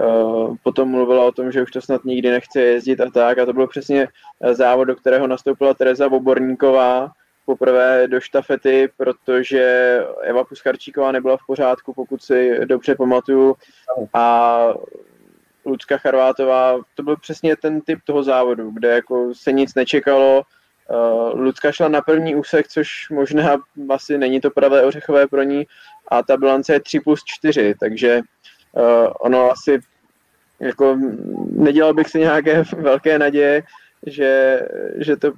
uh, potom mluvila o tom, že už to snad nikdy nechce jezdit a tak. A to byl přesně závod, do kterého nastoupila Tereza Voborníková, poprvé do štafety, protože Eva Puscharčíková nebyla v pořádku, pokud si dobře pamatuju. A Lucka Charvátová, to byl přesně ten typ toho závodu, kde jako se nic nečekalo. Uh, Lucka šla na první úsek, což možná asi není to pravé ořechové pro ní, a ta bilance je 3 plus 4, takže uh, ono asi jako nedělal bych si nějaké velké naděje, že, že to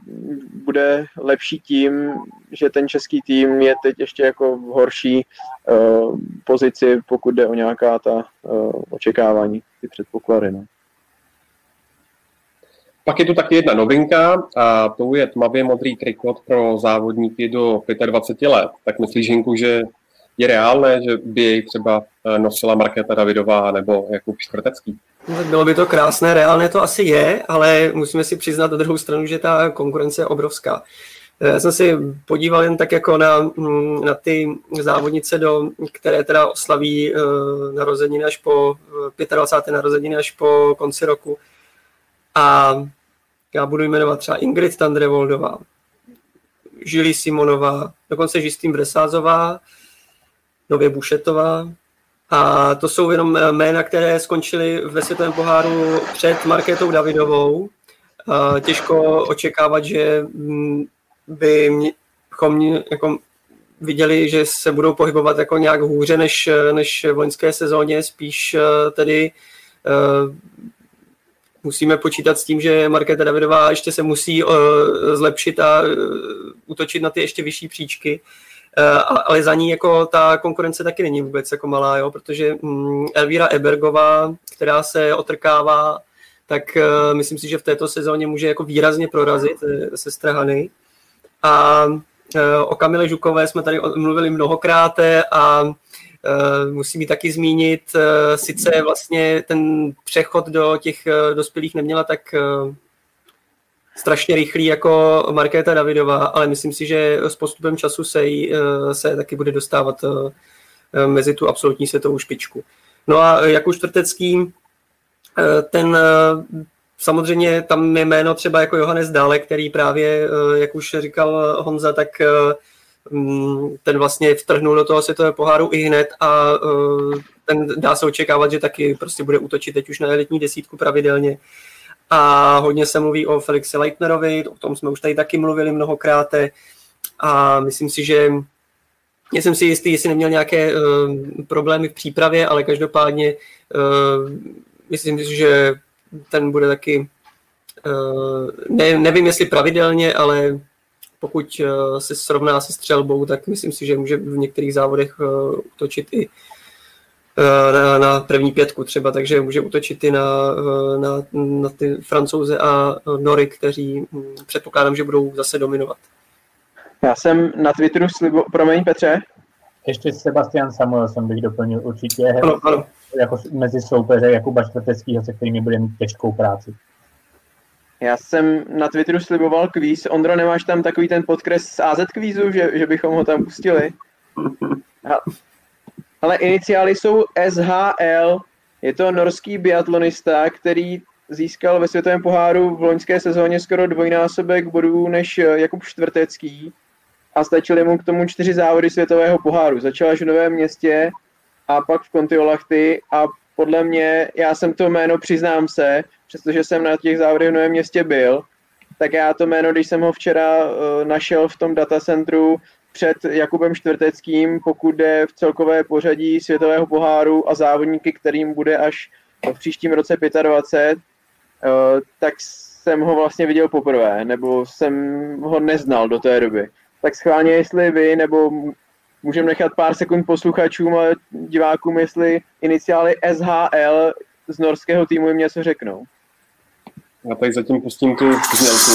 bude lepší tím, že ten český tým je teď ještě jako v horší uh, pozici, pokud jde o nějaká ta uh, očekávání, ty předpoklady. No. Pak je tu taky jedna novinka a to je tmavě modrý trikot pro závodníky do 25 let. Tak myslíš, Žinku, že je reálné, že by jej třeba eh, nosila Markéta Davidová nebo Jakub Škrtecký? No, bylo by to krásné, reálné to asi je, ale musíme si přiznat na druhou stranu, že ta konkurence je obrovská. Eh, já jsem si podíval jen tak jako na, mm, na ty závodnice, do, které teda oslaví uh, narozeniny až po 25. narozeniny až po konci roku. A já budu jmenovat třeba Ingrid Tandrevoldová, Žili Simonová, dokonce Žistým Bresázová, nově Bušetová. A to jsou jenom eh, jména, které skončily ve světovém poháru před Markétou Davidovou. Těžko očekávat, že mm, by bychom jako viděli, že se budou pohybovat jako nějak hůře než, než v loňské sezóně, spíš eh, tedy musíme počítat s tím, že Markéta Davidová ještě se musí uh, zlepšit a uh, útočit na ty ještě vyšší příčky. Eh, ale za ní jako ta konkurence taky není vůbec jako malá, jo, protože mm, Elvíra Ebergová, která se otrkává, tak uh, myslím si, že v této sezóně může jako výrazně prorazit eh, se strahany. A uh, o Kamile Žukové jsme tady mluvili mnohokrát a uh, musím ji taky zmínit. Uh, sice vlastně ten přechod do těch uh, dospělých neměla tak strašně rychlý jako Markéta Davidová, ale myslím si, že s postupem času se, jí, eh, se taky bude dostávat eh, mezi tu absolutní světovou špičku. No a jako čtvrtecký, eh, ten samozřejmě tam je jméno třeba jako Johannes Dále, který právě, jak už říkal Honza, tak ten vlastně vtrhnul do toho světového poháru i hned a ten dá se očekávat, že taky prostě bude útočit teď už na elitní desítku pravidelně. A hodně se mluví o Felixi Leitnerovi, o tom jsme už tady taky mluvili mnohokrát. A myslím si, že jsem si jistý, jestli neměl nějaké uh, problémy v přípravě, ale každopádně uh, myslím si, že ten bude taky, uh, ne, nevím jestli pravidelně, ale pokud uh, se srovná se střelbou, tak myslím si, že může v některých závodech utočit i Eh, na, na první pětku třeba, takže může útočit i na, eh, na, na ty francouze a Nory, kteří hm, předpokládám, že budou zase dominovat. Já jsem na Twitteru slibo... Promiň, Petře. Ještě Sebastian Samuel jsem bych doplnil určitě ano, ano. jako mezi soupeře Jakuba Čtvrteckého, se kterými bude mít těžkou práci. Já jsem na Twitteru sliboval kvíz. Ondro, nemáš tam takový ten podkres z AZ kvízu, že, že bychom ho tam pustili? ale iniciály jsou SHL. Je to norský biatlonista, který získal ve světovém poháru v loňské sezóně skoro dvojnásobek bodů než eh, Jakub Čtvrtecký a stačily mu k tomu čtyři závody světového poháru. Začal až v Novém městě a pak v Kontiolahty a podle mě, já jsem to jméno, přiznám se, přestože jsem na těch závodech v Novém městě byl, tak já to jméno, když jsem ho včera uh, našel v tom datacentru, před Jakubem Čtvrteckým, pokud jde v celkové pořadí světového poháru a závodníky, kterým bude až v příštím roce 25, eh, tak jsem ho vlastně viděl poprvé, nebo jsem ho neznal do té doby. Tak schválně, jestli vy nebo můžeme nechat pár sekund posluchačům a divákům, jestli iniciály SHL z norského týmu jim něco řeknou. Já tady zatím pustím tu znělku.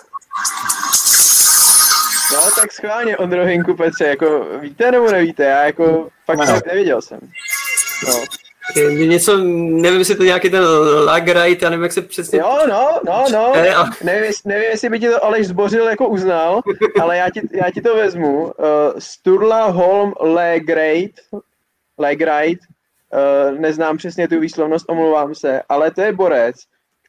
No tak schválně, Ondro Hinku Petře, jako víte nebo nevíte, já jako fakt no. nevěděl jsem. No. Něco, nevím, jestli to nějaký ten Lagrite, já nevím, jak se přesně... Jo, no, no, no, ne, a... nevím, nevím, jestli by ti to Aleš Zbořil jako uznal, ale já ti, já ti to vezmu. Uh, Sturla Holm Lagrite, Lagrite, uh, neznám přesně tu výslovnost, omlouvám se, ale to je borec,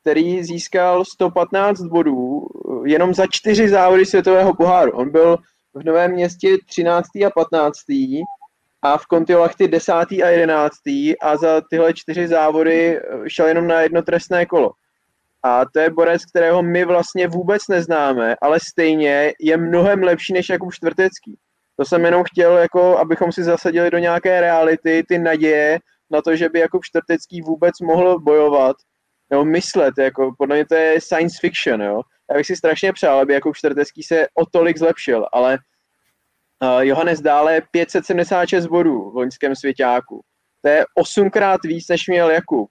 který získal 115 bodů eh, jenom za čtyři závody světového poháru. On byl v Novém městě 13. a 15. a v Kontiolachty 10. a 11. a za tyhle čtyři závody eh, šel jenom na jedno trestné kolo. A to je borec, kterého my vlastně vůbec neznáme, ale stejně je mnohem lepší než Jakub Čtvrtecký. To jsem jenom chtěl, jako, abychom si zasadili do nějaké reality ty naděje na to, že by Jakub Čtvrtecký vůbec mohl bojovat nebo myslet, jako podle mě to je science fiction, jo. Já bych si strašně přál, aby jako Čtvrtecký se o tolik zlepšil, ale Johannes dále 576 bodů v loňském svěťáku. To je osmkrát víc, než měl Jakub.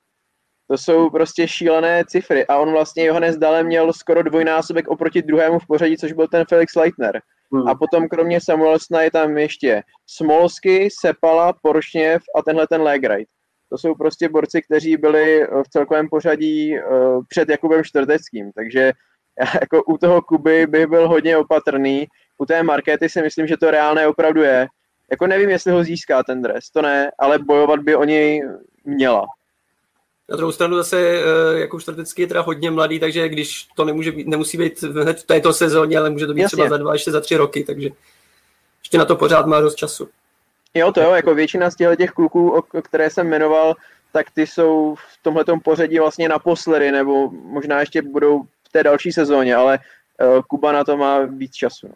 To jsou prostě šílené cifry. A on vlastně, Johannes dále měl skoro dvojnásobek oproti druhému v pořadí, což byl ten Felix Leitner. Hmm. A potom kromě Samuelsna je tam ještě Smolsky, Sepala, Poršněv a tenhle ten Legrite. To jsou prostě borci, kteří byli eh, v celkovém pořadí eh, před Jakubem Čtvrteckým, takže já jako u toho Kuby bych byl hodně opatrný. U té Markety si myslím, že to reálné opravdu je. Jako nevím, jestli ho získá ten dres, to ne, ale bojovat by o něj měla. Na druhou stranu zase eh, jako Čtvrtecký je teda hodně mladý, takže když to nemůže být, nemusí být hned v této sezóně, ale může to být Jasně. třeba za dva, ještě za tři roky, takže ještě na to pořád má dost času. Jo, to jo, jako většina z těch kluků, o které jsem jmenoval, tak ty jsou v tomhle pořadí vlastně naposledy, nebo možná ještě budou v té další sezóně, ale uh, Kuba na to má víc času. No.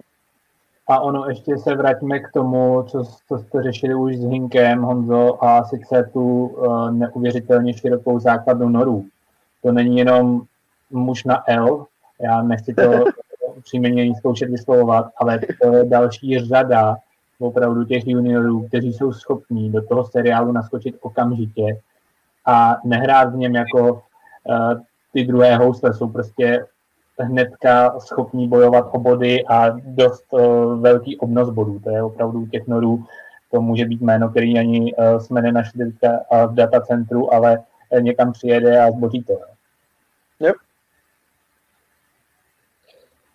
A ono ještě se vrátíme k tomu, co, co jste řešili už s Hinkem, Honzo, a sice tu uh, neuvěřitelně širokou základnu norů. To není jenom muž na L, já nechci to příjmení zkoušet vyslovovat, ale to je další řada opravdu těch juniorů, kteří jsou schopní do toho seriálu naskočit okamžitě a nehrát v něm jako uh, ty druhé housle, jsou prostě hnedka schopní bojovat o body a dost uh, velký obnos bodů. To je opravdu těch norů, to může být jméno, který ani uh, jsme nenašli v datacentru, ale někam přijede a zboří to. Yep.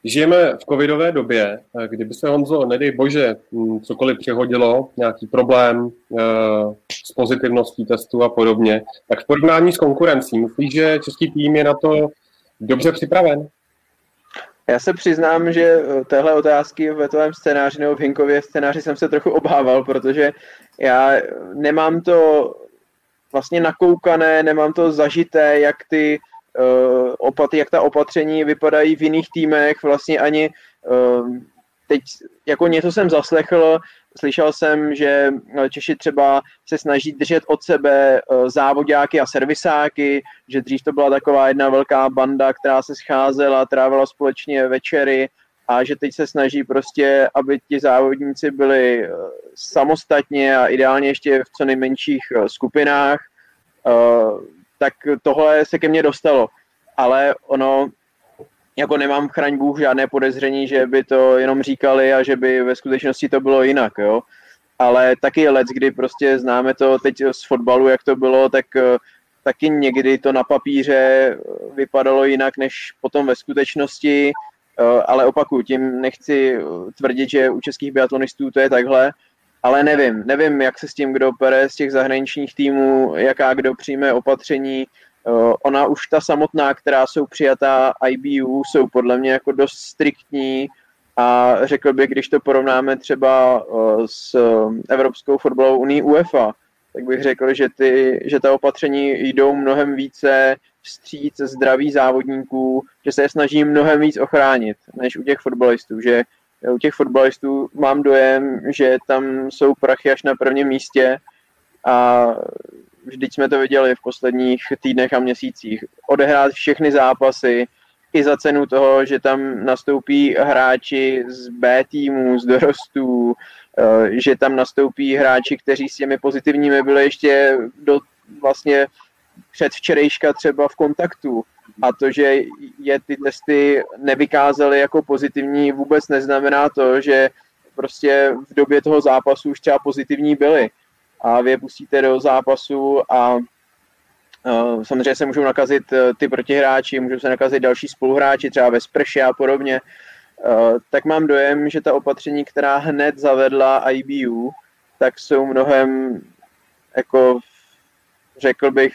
Žijeme v covidové době, kdyby se Honzo, nedej bože, hm, cokoliv přehodilo, nějaký problém s pozitivností testu a podobně, tak v porovnání s konkurencí, myslíš, že český tým je na to dobře připraven? Já se přiznám, že eh, téhle otázky ve tvém scénáři nebo v Hinkově scénáři jsem se trochu obával, protože já nemám to vlastně nakoukané, nemám to zažité, jak ty uh, opat, jak ta opatření vypadají v jiných týmech, vlastně ani uh, teď jako něco jsem zaslechl, slyšel jsem, že Češi třeba se snaží držet od sebe uh, závodáky a servisáky, že dřív to byla taková jedna velká banda, která se scházela, trávila společně večery a že teď se snaží prostě, aby ti závodníci byli samostatně a ideálně ještě v co nejmenších skupinách tak tohle se ke mně dostalo. Ale ono, jako nemám chraň Bůh žádné podezření, že by to jenom říkali a že by ve skutečnosti to bylo jinak, jo. Ale taky let, kdy prostě známe to teď z fotbalu, jak to bylo, tak eh, taky někdy to na papíře vypadalo jinak, než potom ve skutečnosti, eh, ale opakuju, tím nechci tvrdit, že u českých biatlonistů to je takhle, ale nevím, nevím, jak se s tím kdo pere z těch zahraničních týmů, jaká kdo přijme opatření. Eh, ona už ta samotná, která jsou přijatá IBU, jsou podle mě jako dost striktní a řekl bych, když to porovnáme třeba eh, s Evropskou fotbalovou unii UEFA, tak bych řekl, že, ty, že ta opatření jdou mnohem více vstříc zdraví závodníků, že se je snaží mnohem víc ochránit, než u těch fotbalistů, že u těch fotbalistů mám dojem, že tam jsou prachy až na prvním místě a vždyť jsme to viděli v posledních týdnech a měsících. Odehrát všechny zápasy, i za cenu toho, že tam nastoupí hráči z B týmů, z dorostů, eh, že tam nastoupí hráči, kteří s těmi pozitivními byli ještě do vlastně před včerejška třeba v kontaktu. A to, že je ty testy nevykázaly jako pozitivní, vůbec neznamená to, že prostě v době toho zápasu už třeba pozitivní byly. A vy je pustíte do zápasu a Uh, samozřejmě se můžou nakazit uh, ty protihráči, můžou se nakazit další spoluhráči, třeba ve sprše a podobně. Uh, tak mám dojem, že ta opatření, která hned zavedla IBU, tak jsou mnohem, jako řekl bych,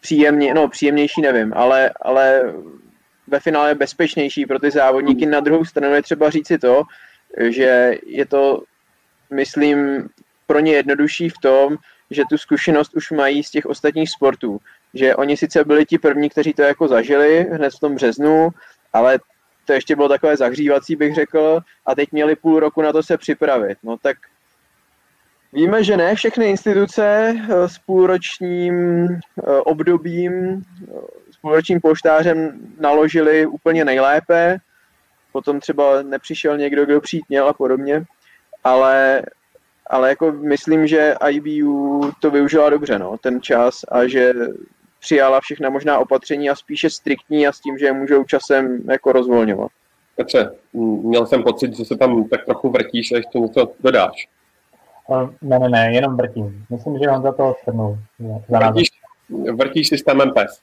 příjemně, no příjemnější nevím, ale, ale ve finále bezpečnější pro ty závodníky. Na druhou stranu je třeba říci to, že je to, myslím, pro ně jednodušší v tom, že tu zkušenost už mají z těch ostatních sportů. Že oni sice byli ti první, kteří to jako zažili hned v tom březnu, ale to ještě bylo takové zahřívací, bych řekl, a teď měli půl roku na to se připravit. No tak víme, že ne všechny instituce eh, s půlročním eh, obdobím, eh, s půlročním poštářem naložili úplně nejlépe, potom třeba nepřišel někdo, kdo přijít měl a podobně, ale ale jako myslím, že IBU to využila dobře, no, ten čas a že přijala všechna možná opatření a spíše striktní a s tím, že je můžou časem jako rozvolňovat. Petře, měl jsem pocit, že se tam tak trochu vrtíš a ještě něco dodáš. Ne, ne, ne, jenom vrtím. Myslím, že on za to shrnul. Vrtíš, vrtíš systémem PES.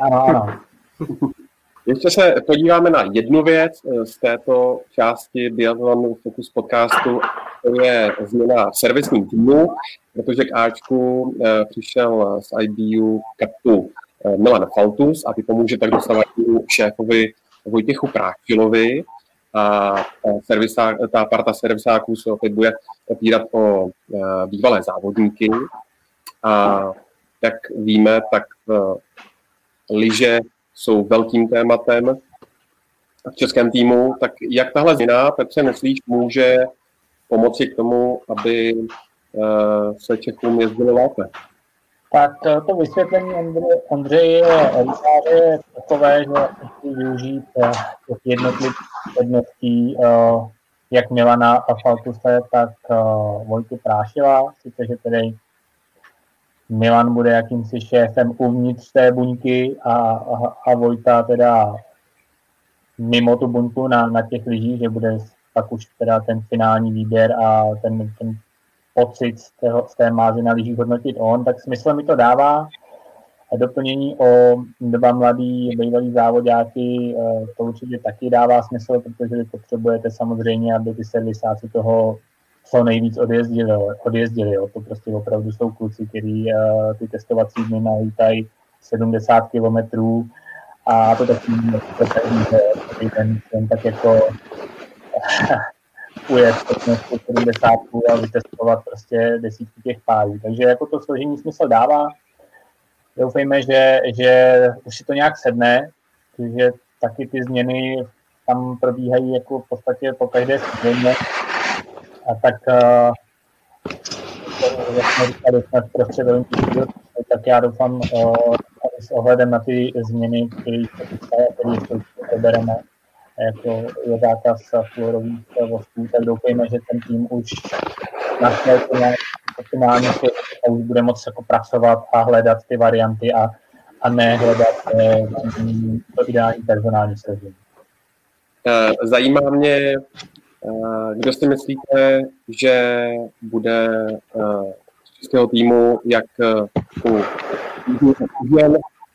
Ano, ano. Ještě se podíváme na jednu věc eh, z této části Biathlon Focus podcastu, to je změna servisní týmu, protože k Ačku eh, přišel z IBU kapu eh, Milan Faltus a ty pomůže tak dosavatímu šéfovi Vojtěchu Práčilovi a ta, servisá, ta parta servisáků se opět bude opírat o bývalé závodníky. A jak víme, tak lyže jsou velkým tématem v českém týmu, tak jak tahle změna, Petře, myslíš, může pomoci k tomu, aby eh, se Čechům jezdili lépe? Tak eh, to vysvětlení Ondřeje Ondřej je takové, že chci využít eh, těch jednotlivých předností jak Milana a Faltuse, tak Vojty Prášila, sice, že tedy Milan bude jakýmsi šéfem uvnitř té buňky a, a, a Vojta teda mimo tu buňku na, na těch lyžích, že bude pak už teda ten finální výběr a ten, ten pocit z, tého, z té mázy na lyžích hodnotit on, tak smysl mi to dává. A doplnění o dva mladý bývalý závodáky, eh, to určitě taky dává smysl, protože vy potřebujete samozřejmě, aby ty servisáci toho co nejvíc odjezdili. odjezdili jo. To prostě opravdu jsou kluci, kteří uh, ty testovací dny nalítají 70 kilometrů a to taky ten, ten tak jako ujet 70 a vytestovat prostě desítky těch párů. Takže jako to složení smysl dává. Doufejme, že, že už si to nějak sedne, že taky ty změny tam probíhají jako v podstatě po každé sezóně a tak uh, jak jsme říkali, jsme v prostřed tak já doufám uh, s ohledem na ty změny, které se chystají a které probereme, jako je zákaz fluorových vosků, tak doufejme, že ten tým už našel to nějak optimálně a už bude moct jako pracovat a hledat ty varianty a, a ne hledat eh, to ideální personální složení. Zajímá mě, Eh, kdo si myslíte, že bude eh, z českého týmu, jak eh, u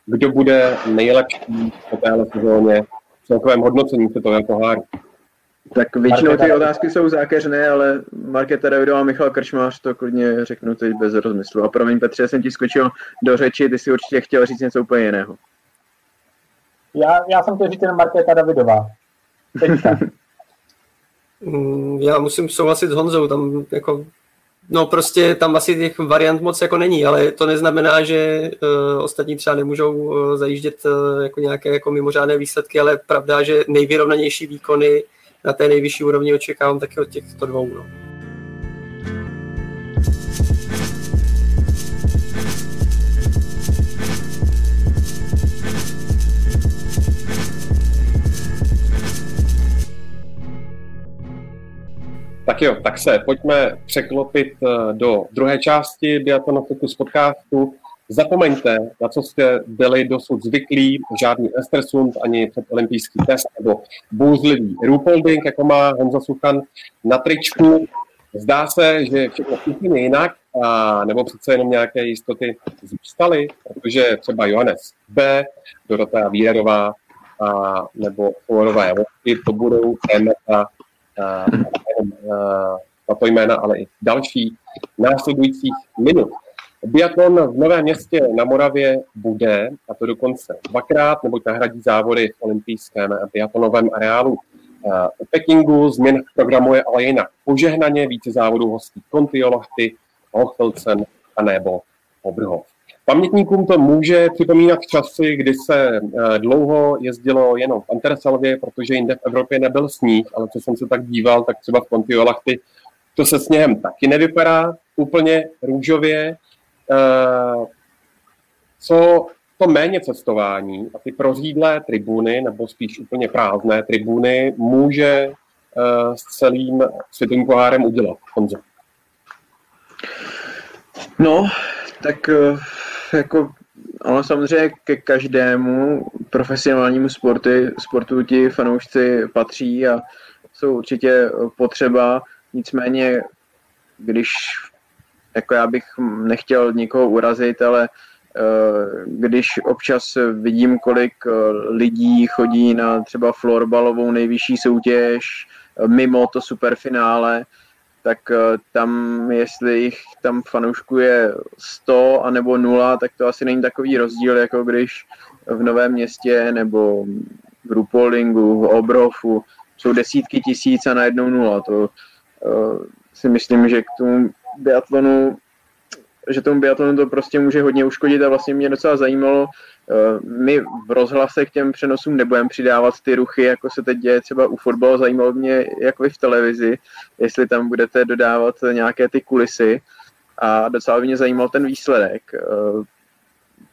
kdo bude nejlepší po téhle sezóně v celkovém hodnocení světového poháru? Tak většinou ty otázky jsou zákeřné, ale Markéta Davidová a Michal Krčmář to klidně řeknu teď bez rozmyslu. A promiň Petře, jsem ti skočil do řeči, ty si určitě chtěl říct něco úplně jiného. Já, já jsem to říct jen Markéta Davidová. Teďka. Mm, já musím souhlasit s Honzou, tam jako No prostě tam asi těch variant moc jako není, ale to neznamená, že uh, ostatní třeba nemůžou uh, zajíždět uh, jako nějaké jako mimořádné výsledky, ale pravda, že nejvyrovnanější výkony na té nejvyšší úrovni očekávám taky od těchto dvou. No. Jo, tak se pojďme překlopit eh, do druhé části Biathlon Focus podcastu. Zapomeňte, na co jste byli dosud zvyklí, žádný Estersund, ani olympijský test, nebo bůzlivý Rupolding, jako má Honza Suchan na tričku. Zdá se, že všechno úplně jinak, a, nebo přece jenom nějaké jistoty zůstaly, protože třeba Johannes B, Dorota Vírerová a, nebo Javovky, to budou témata a, a, tato jména, ale i další následujících minut. Biatlon v Novém městě na Moravě bude, a to dokonce dvakrát, neboť nahradí závody v olympijském biatlonovém areálu u Pekingu. Změn v programu je ale jinak požehnaně, více závodů hostí Kontiolachty, Hochfelcen a nebo Obrhov. Pamětníkům to může připomínat časy, kdy se dlouho jezdilo jenom v Antersalvě, protože jinde v Evropě nebyl sníh, ale co jsem se tak díval, tak třeba v Kontiolachty to se sněhem taky nevypadá úplně růžově. Eh, co to méně cestování a ty prozídlé tribuny, nebo spíš úplně prázdné tribuny, může eh, s celým světovým pohárem udělat, Honzo? No, tak eh, jako ale samozřejmě ke každému profesionálnímu sportu, sportu ti fanoušci patří a jsou určitě potřeba. Nicméně, když jako já bych nechtěl nikoho urazit, ale eh, když občas vidím, kolik eh, lidí chodí na třeba florbalovou nejvyšší soutěž eh, mimo to superfinále, tak tam, jestli jich tam fanoušků je 100 anebo 0, tak to asi není takový rozdíl, jako když v Novém městě nebo v Rupoldingu, v Obrofu jsou desítky tisíc a najednou nula. To uh, si myslím, že k tomu biatlonu, že tomu biatlonu to prostě může hodně uškodit a vlastně mě docela zajímalo, eh, my v rozhlase k těm přenosům nebudeme přidávat ty ruchy, jako se teď děje třeba u fotbalu, zajímalo mě, jak vy v televizi, jestli tam budete dodávat nějaké ty kulisy. A docela by mě zajímal ten výsledek, eh,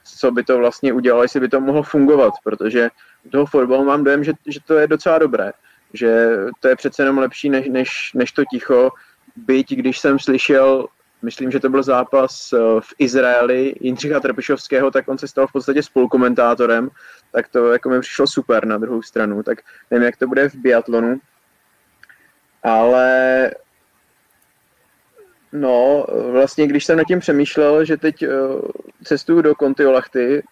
co by to vlastně udělalo, jestli by to mohlo fungovat, protože u toho fotbalu mám dojem, že, že to je docela dobré, že to je přece jenom lepší než, než, než to ticho, byť když jsem slyšel, myslím, že to byl zápas eh, v Izraeli. Jindřicha Trpišovského, tak on se stal v podstatě spolukomentátorem, tak to jako mi přišlo super na druhou stranu, tak nevím, jak to bude v biatlonu, ale no, vlastně když jsem nad tím přemýšlel, že teď uh, cestuju do Kontiolachty,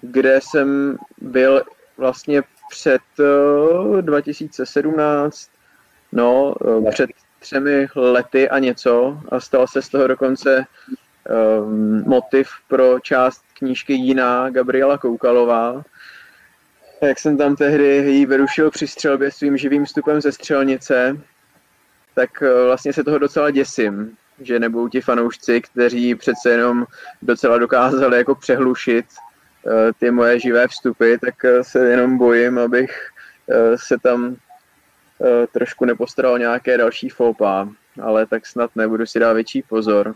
kde jsem byl vlastně před uh, 2017, no, před třemi lety a něco a stal se z toho dokonce um, motiv pro část knížky Jiná Gabriela Koukalová. Jak jsem tam tehdy jí vyrušil při střelbě svým živým vstupem ze střelnice, tak uh, vlastně se toho docela děsím, že nebudou ti fanoušci, kteří přece jenom docela dokázali jako přehlušit uh, ty moje živé vstupy, tak uh, se jenom bojím, abych se tam Eh, trošku nepostaral nějaké další foupa, ale tak snad nebudu si dát větší pozor.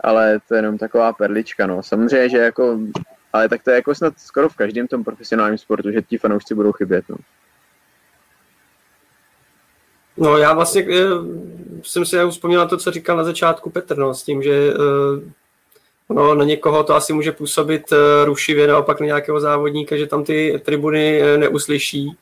Ale to je jenom taková perlička, no. Samozřejmě, že jako, ale tak to je jako snad skoro v každém tom profesionálním sportu, že ti fanoušci budou chybět, no. No já vlastně eh, jsem si vzpomněl to, co říkal na začátku Petr, no, s tím, že eh, no, na někoho to asi může působit eh, rušivě, naopak na nějakého závodníka, že tam ty tribuny eh, neuslyší.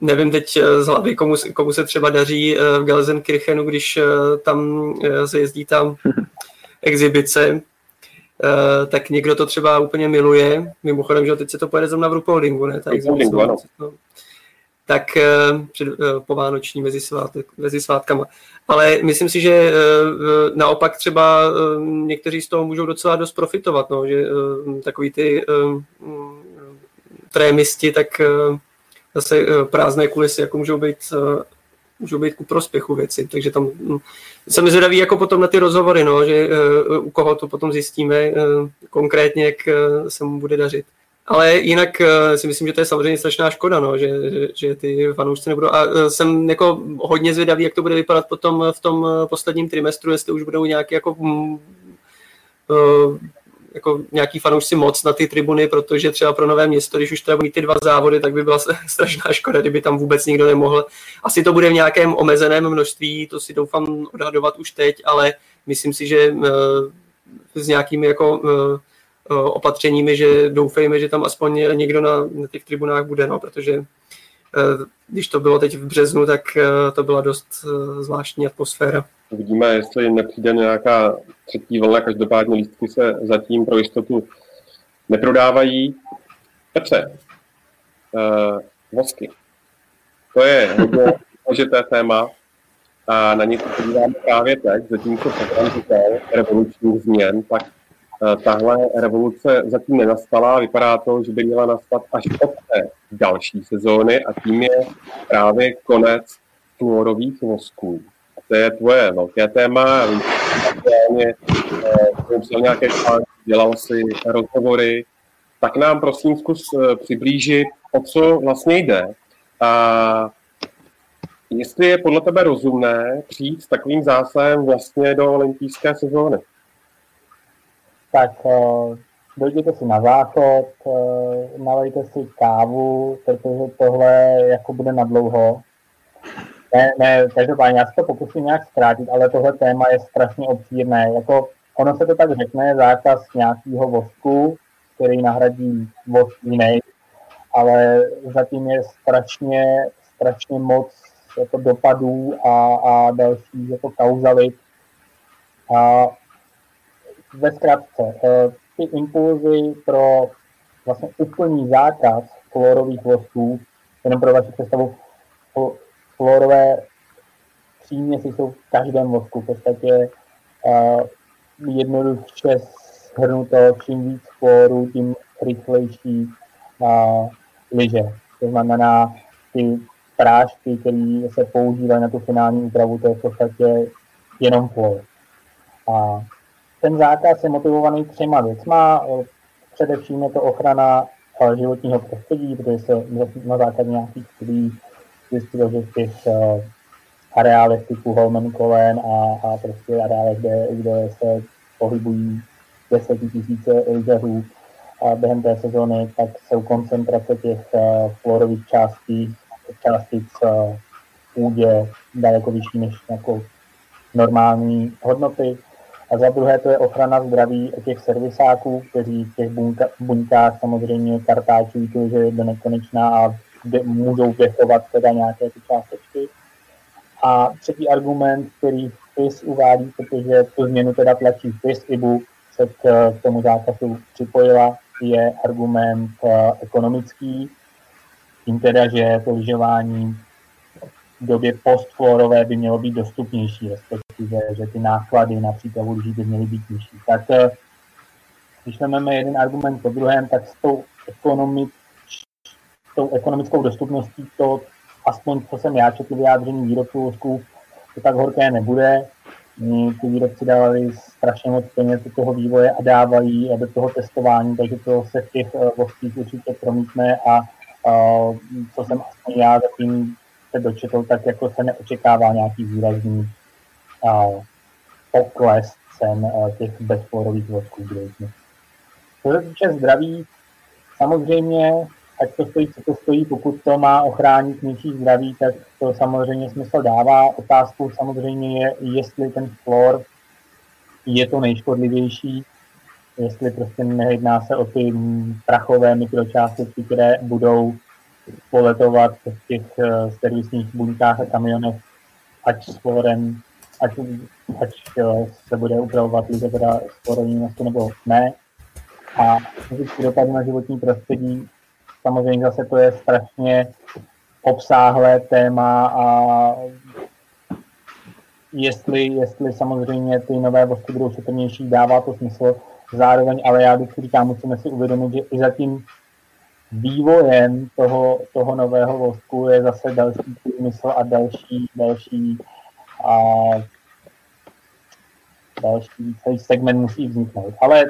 Nevím teď eh, z hlavy, komu, komu se třeba daří eh, v Gelsenkirchenu, když eh, tam se jezdí tam exibice, tak někdo to třeba úplně miluje. Mimochodem, že teď se to pojede zrovna v Rupoldingu, ne? Ta exibice, no. Tak před, po Vánoční mezi, svátek, mezi svátkama. Ale myslím si, že naopak třeba někteří z toho můžou docela dost profitovat, no, že takový ty trémisti, tak zase eh, prázdné kulisy jako můžou být eh, můžou být ku prospěchu věci, takže tam hm, jsem zvědavý jako potom na ty rozhovory, no, že uh, u koho to potom zjistíme konkrétně, jak se mu bude dařit. Ale jinak si myslím, že to je samozřejmě strašná škoda, no, že, že, že ty fanoušci nebudou. A jsem jako hodně zvědavý, jak to bude vypadat potom v tom posledním trimestru, jestli už budou nějaké jako uh, jako nějaký fanoušci moc na ty tribuny, protože třeba pro Nové město, když už třeba ty dva závody, tak by byla strašná škoda, kdyby tam vůbec nikdo nemohl. Asi to bude v nějakém omezeném množství, to si doufám odhadovat už teď, ale myslím si, že s nějakými jako opatřeními, že doufejme, že tam aspoň někdo na, na těch tribunách bude, no, protože když to bylo teď v březnu, tak to byla dost zvláštní atmosféra. Uvidíme, jestli nepřijde nějaká třetí vlna, každopádně lístky se zatím pro jistotu neprodávají. Petře, uh, vosky. To je hodně důležité téma a na ně se podíváme právě teď, zatímco program říkal revolučních změn, tak uh, tahle revoluce zatím nenastala. Vypadá to, že by měla nastat až od té další sezóny a tím je právě konec fluorových vosků to je tvoje velké téma, aktuálně eh, nějaké články, dělal si rozhovory, tak nám prosím zkus eh, přiblížit, o co vlastně jde. A jestli je podle tebe rozumné přijít s takovým zásahem vlastně do olympijské sezóny? Tak eh, dojděte si na záchod, nalejte si kávu, protože tohle jako bude na dlouho. Ne, ne, každopádně já se to pokusím nějak zkrátit, ale tohle téma je strašně obšírné. Jako, ono se to tak řekne, zákaz nějakého vosku, který nahradí vosk jiný, ale zatím je strašně, strašně moc jako dopadů a, a další jako kauzalit. A ve zkratce, eh, ty impulzy pro vlastně úplný zákaz klorových vosků, jenom pro vaši představu, fluorové příměsi jsou v každém vosku. V podstatě uh, jednoduše shrnuto, čím víc fluoru, tím rychlejší uh, liže. To znamená, ty prášky, které se používají na tu finální úpravu, to je v podstatě jenom fluor. A ten zákaz je motivovaný třema věcma. Především je to ochrana životního prostředí, protože se na základě nějakých studií že v těch uh, areálech typu Holmen Kolen a, a prostě areálech, kde, kde se pohybují tisíce lyžařů a během té sezóny, tak jsou koncentrace těch uh, fluorových částí, částic uh, půdě daleko vyšší než jako normální hodnoty. A za druhé to je ochrana zdraví těch servisáků, kteří v těch buňkách samozřejmě kartáčují to, že je do nekonečná a kde můžou věchovat teda nějaké ty částečky. A třetí argument, který FIS uvádí, protože tu změnu teda tlačí FIS, IBU se k, tomu zákazu připojila, je argument uh, ekonomický, tím teda, že to lyžování v době postflorové by mělo být dostupnější, respektive, že ty náklady na přípravu lyží by měly být nižší. Tak uh, když vezmeme jeden argument po druhém, tak s tou ekonomickou tou ekonomickou dostupností to, aspoň co jsem já četl vyjádření výrobců vosků, to tak horké nebude. Ty výrobci dávali strašně moc peněz do toho vývoje a dávají do toho testování, takže to se v těch eh, voských určitě promítne a, a co jsem aspoň já zatím se dočetl, tak jako se neočekává nějaký výrazný a, pokles cen a, eh, těch bezporových vosků Co se týče zdraví, samozřejmě ať to stojí, co to stojí, pokud to má ochránit něčí zdraví, tak to samozřejmě smysl dává. Otázkou samozřejmě je, jestli ten flor je to nejškodlivější, jestli prostě nejedná se o ty prachové mikročástky, které budou poletovat v těch uh, servisních buňkách a kamionech, ať s florem, ať, ať uh, se bude upravovat liže teda s nebo ne. A dopad na životní prostředí Samozřejmě zase to je strašně obsáhlé téma a jestli, jestli samozřejmě ty nové vosky budou šetrnější, dává to smysl. Zároveň, ale já vždycky říkám, musíme si uvědomit, že i za tím vývojem toho, toho nového vosku je zase další smysl a další, další a další celý segment musí vzniknout. Ale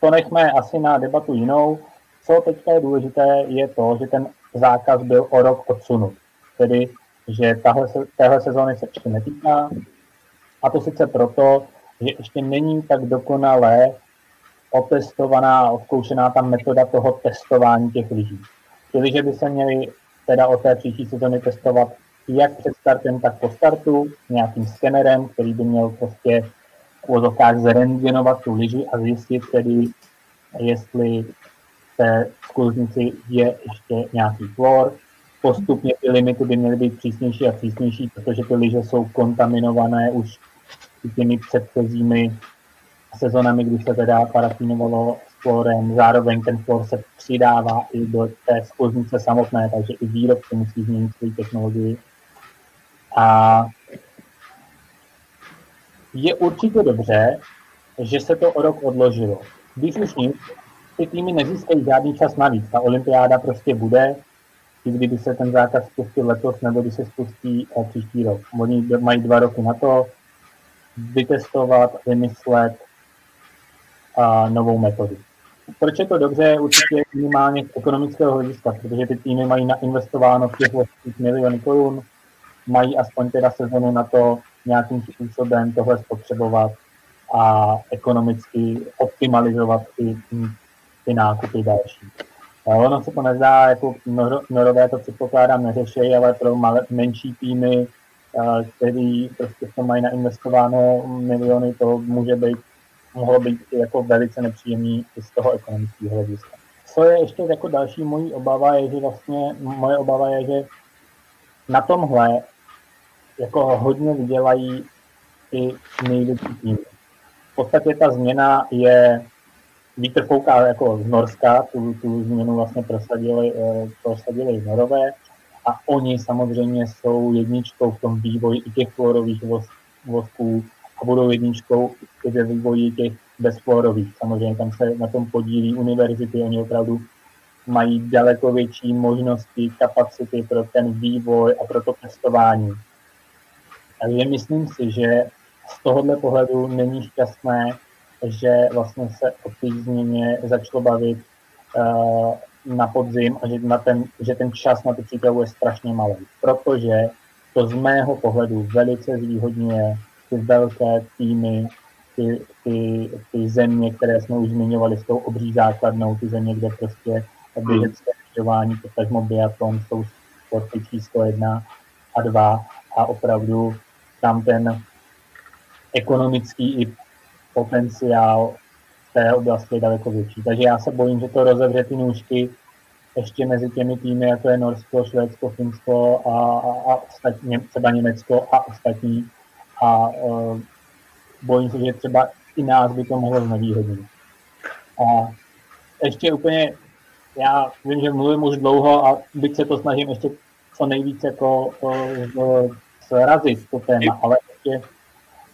to nechme asi na debatu jinou. Co teďka je důležité, je to, že ten zákaz byl o rok odsunut. Tedy, že tahle, téhle sezóny se ještě netýká. A to sice proto, že ještě není tak dokonalé otestovaná a odzkoušená ta metoda toho testování těch lyží. Ty lyže by se měly teda o té příští sezóny testovat jak před startem, tak po startu nějakým skenerem, který by měl prostě v úvozovkách zrentgenovat tu lyži a zjistit tedy, jestli té skluznici je ještě nějaký flor. Postupně ty limity by měly být přísnější a přísnější, protože ty lyže jsou kontaminované už těmi předchozími sezonami, kdy se teda parafinovalo s florem. Zároveň ten flor se přidává i do té skluznice samotné, takže i výrobci musí změnit svou technologii. A je určitě dobře, že se to o rok odložilo. Když už nic, ty týmy nezískají žádný čas navíc. Ta olympiáda prostě bude, i kdyby se ten zákaz spustil letos, nebo když se spustí eh, příští rok. Oni mají dva roky na to vytestovat, vymyslet a novou metodu. Proč je to dobře? Určitě minimálně z ekonomického hlediska, protože ty týmy mají nainvestováno v těch 20 milionů korun, mají aspoň teda sezonu na to nějakým způsobem tohle spotřebovat a ekonomicky optimalizovat ty, ty nákupy další. Ono se to nezdá, jako norové to předpokládám neřeší, ale pro malé, menší týmy, který prostě to mají nainvestováno miliony, to může být, mohlo být jako velice nepříjemný i z toho ekonomického hlediska. Co je ještě jako další mojí obava, je, že vlastně moje obava je, že na tomhle jako hodně vydělají i největší týmy. V podstatě ta změna je vítr fouká jako z Norska, tu, tu změnu vlastně prosadili, eh, prosadili Norové a oni samozřejmě jsou jedničkou v tom vývoji i těch fluorových vosků a budou jedničkou i ve vývoji těch bezfluorových. Samozřejmě tam se na tom podílí univerzity, oni opravdu mají daleko větší možnosti, kapacity pro ten vývoj a pro to testování. Takže myslím si, že z tohohle pohledu není šťastné, že vlastně se o té změně začalo bavit uh, na podzim a že, na ten, že ten čas na tu přípravu je strašně malý. Protože to z mého pohledu velice zvýhodňuje ty velké týmy, ty, ty, ty země, které jsme už zmiňovali s tou obří základnou, ty země, kde prostě běžecké lyžování, potažmo biatlon jsou sporty číslo jedna a dva a opravdu tam ten ekonomický i potenciál v té oblasti je daleko větší. Takže já se bojím, že to rozevře ty nůžky ještě mezi těmi týmy, jako je Norsko, Švédsko, Finsko a, a, a ostatní, třeba Německo a ostatní. A uh, bojím se, že třeba i nás by to mohlo znevýhodnit. A ještě úplně, já vím, že mluvím už dlouho a byť se to snažím ještě co nejvíc jako uh, zrazit to téma, ale ještě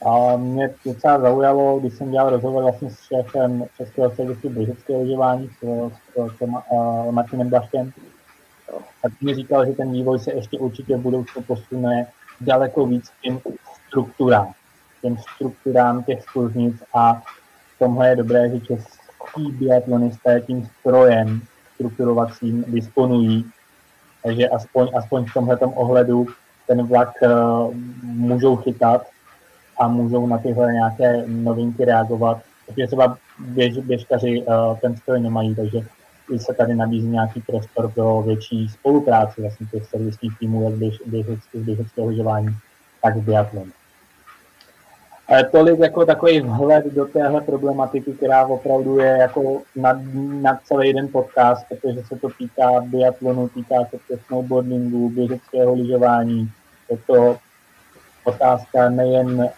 a mě docela zaujalo, když jsem dělal rozhovor vlastně s šéfem Českého servisu běžeckého lyžování s, s, s uh, Martinem Blaškem, tak mi říkal, že ten vývoj se ještě určitě v budoucnu posune daleko víc k těm strukturám, těm strukturám těch skluznic a v tomhle je dobré, že český biatlonisté tím strojem strukturovacím disponují, takže aspoň, aspoň v tomhle ohledu ten vlak uh, můžou chytat a můžou na tyhle nějaké novinky reagovat. Protože třeba běž, běžkaři uh, ten stroj nemají, takže se tady nabízí nějaký prostor pro větší spolupráci vlastně těch servisních týmů, jak běž, běžeckého, lyžování, tak v biatlonu. Tolik jako takový vhled do téhle problematiky, která opravdu je jako na, na celý jeden podcast, protože se to týká biatlonu, týká se to snowboardingu, běžeckého lyžování. Je to otázka nejen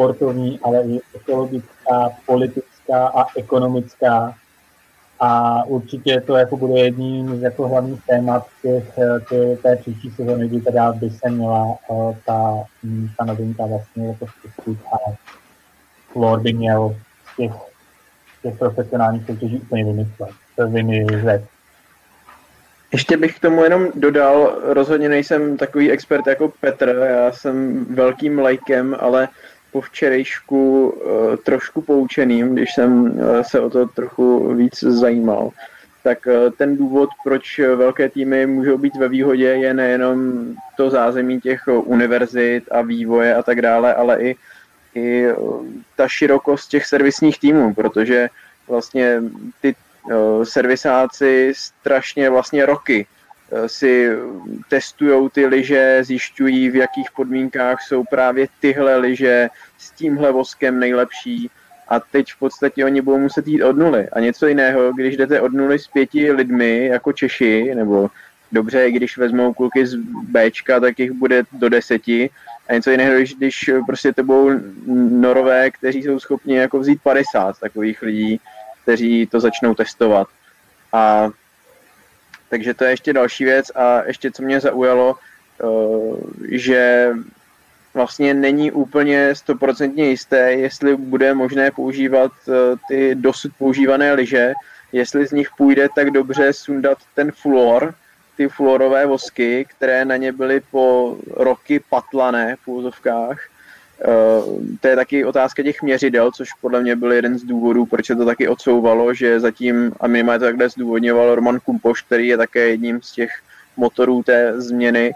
sportovní, ale i ekologická, politická a ekonomická. A určitě to jako bude jedním z jako hlavních témat těch, tě, té příští sezóny, kdy teda by se měla uh, ta, hm, ta novinka vlastně jako spustit a Flor by měl z těch, těch profesionálních soutěží úplně vymyslet, vymyslet. Ještě bych k tomu jenom dodal, rozhodně nejsem takový expert jako Petr, já jsem velkým lajkem, ale po včerejšku uh, trošku poučeným, když jsem uh, se o to trochu víc zajímal. Tak uh, ten důvod, proč velké týmy můžou být ve výhodě, je nejenom to zázemí těch univerzit a vývoje a tak dále, ale i, i ta širokost těch servisních týmů, protože vlastně ty servisáci strašně vlastně roky si testují ty lyže, zjišťují, v jakých podmínkách jsou právě tyhle lyže s tímhle voskem nejlepší a teď v podstatě oni budou muset jít od nuly. A něco jiného, když jdete od nuly s pěti lidmi, jako Češi, nebo dobře, když vezmou kluky z Bčka, tak jich bude do deseti. A něco jiného, když, když prostě to budou norové, kteří jsou schopni jako vzít 50 takových lidí, kteří to začnou testovat. A takže to je ještě další věc a ještě co mě zaujalo, uh, že vlastně není úplně stoprocentně jisté, jestli bude možné používat uh, ty dosud používané lyže, jestli z nich půjde tak dobře sundat ten fluor, ty fluorové vosky, které na ně byly po roky patlané v úzovkách. Uh, to je taky otázka těch měřidel, což podle mě byl jeden z důvodů, proč se to taky odsouvalo, že zatím, a minimálně to takhle zdůvodňoval Roman Kumpoš, který je také jedním z těch motorů té změny,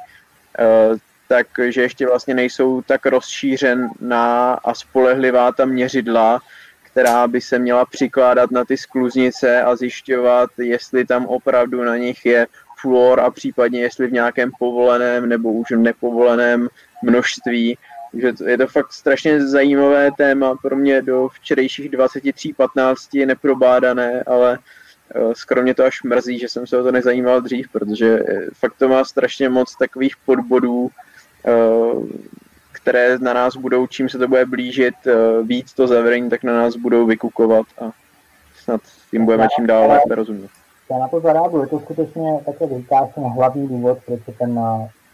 uh, takže ještě vlastně nejsou tak rozšířená a spolehlivá ta měřidla, která by se měla přikládat na ty skluznice a zjišťovat, jestli tam opravdu na nich je fluor a případně jestli v nějakém povoleném nebo už nepovoleném množství. Takže je to fakt strašně zajímavé téma pro mě do včerejších 23.15 neprobádané, ale eh, skoro mě to až mrzí, že jsem se o to nezajímal dřív, protože eh, fakt to má strašně moc takových podbodů, eh, které na nás budou, čím se to bude blížit víc to zavření, tak na nás budou vykukovat a snad tím budeme čím dál lépe rozumět. Já na to zareaguju. Je to skutečně, tak jak říkáš, ten hlavní důvod, proč je ten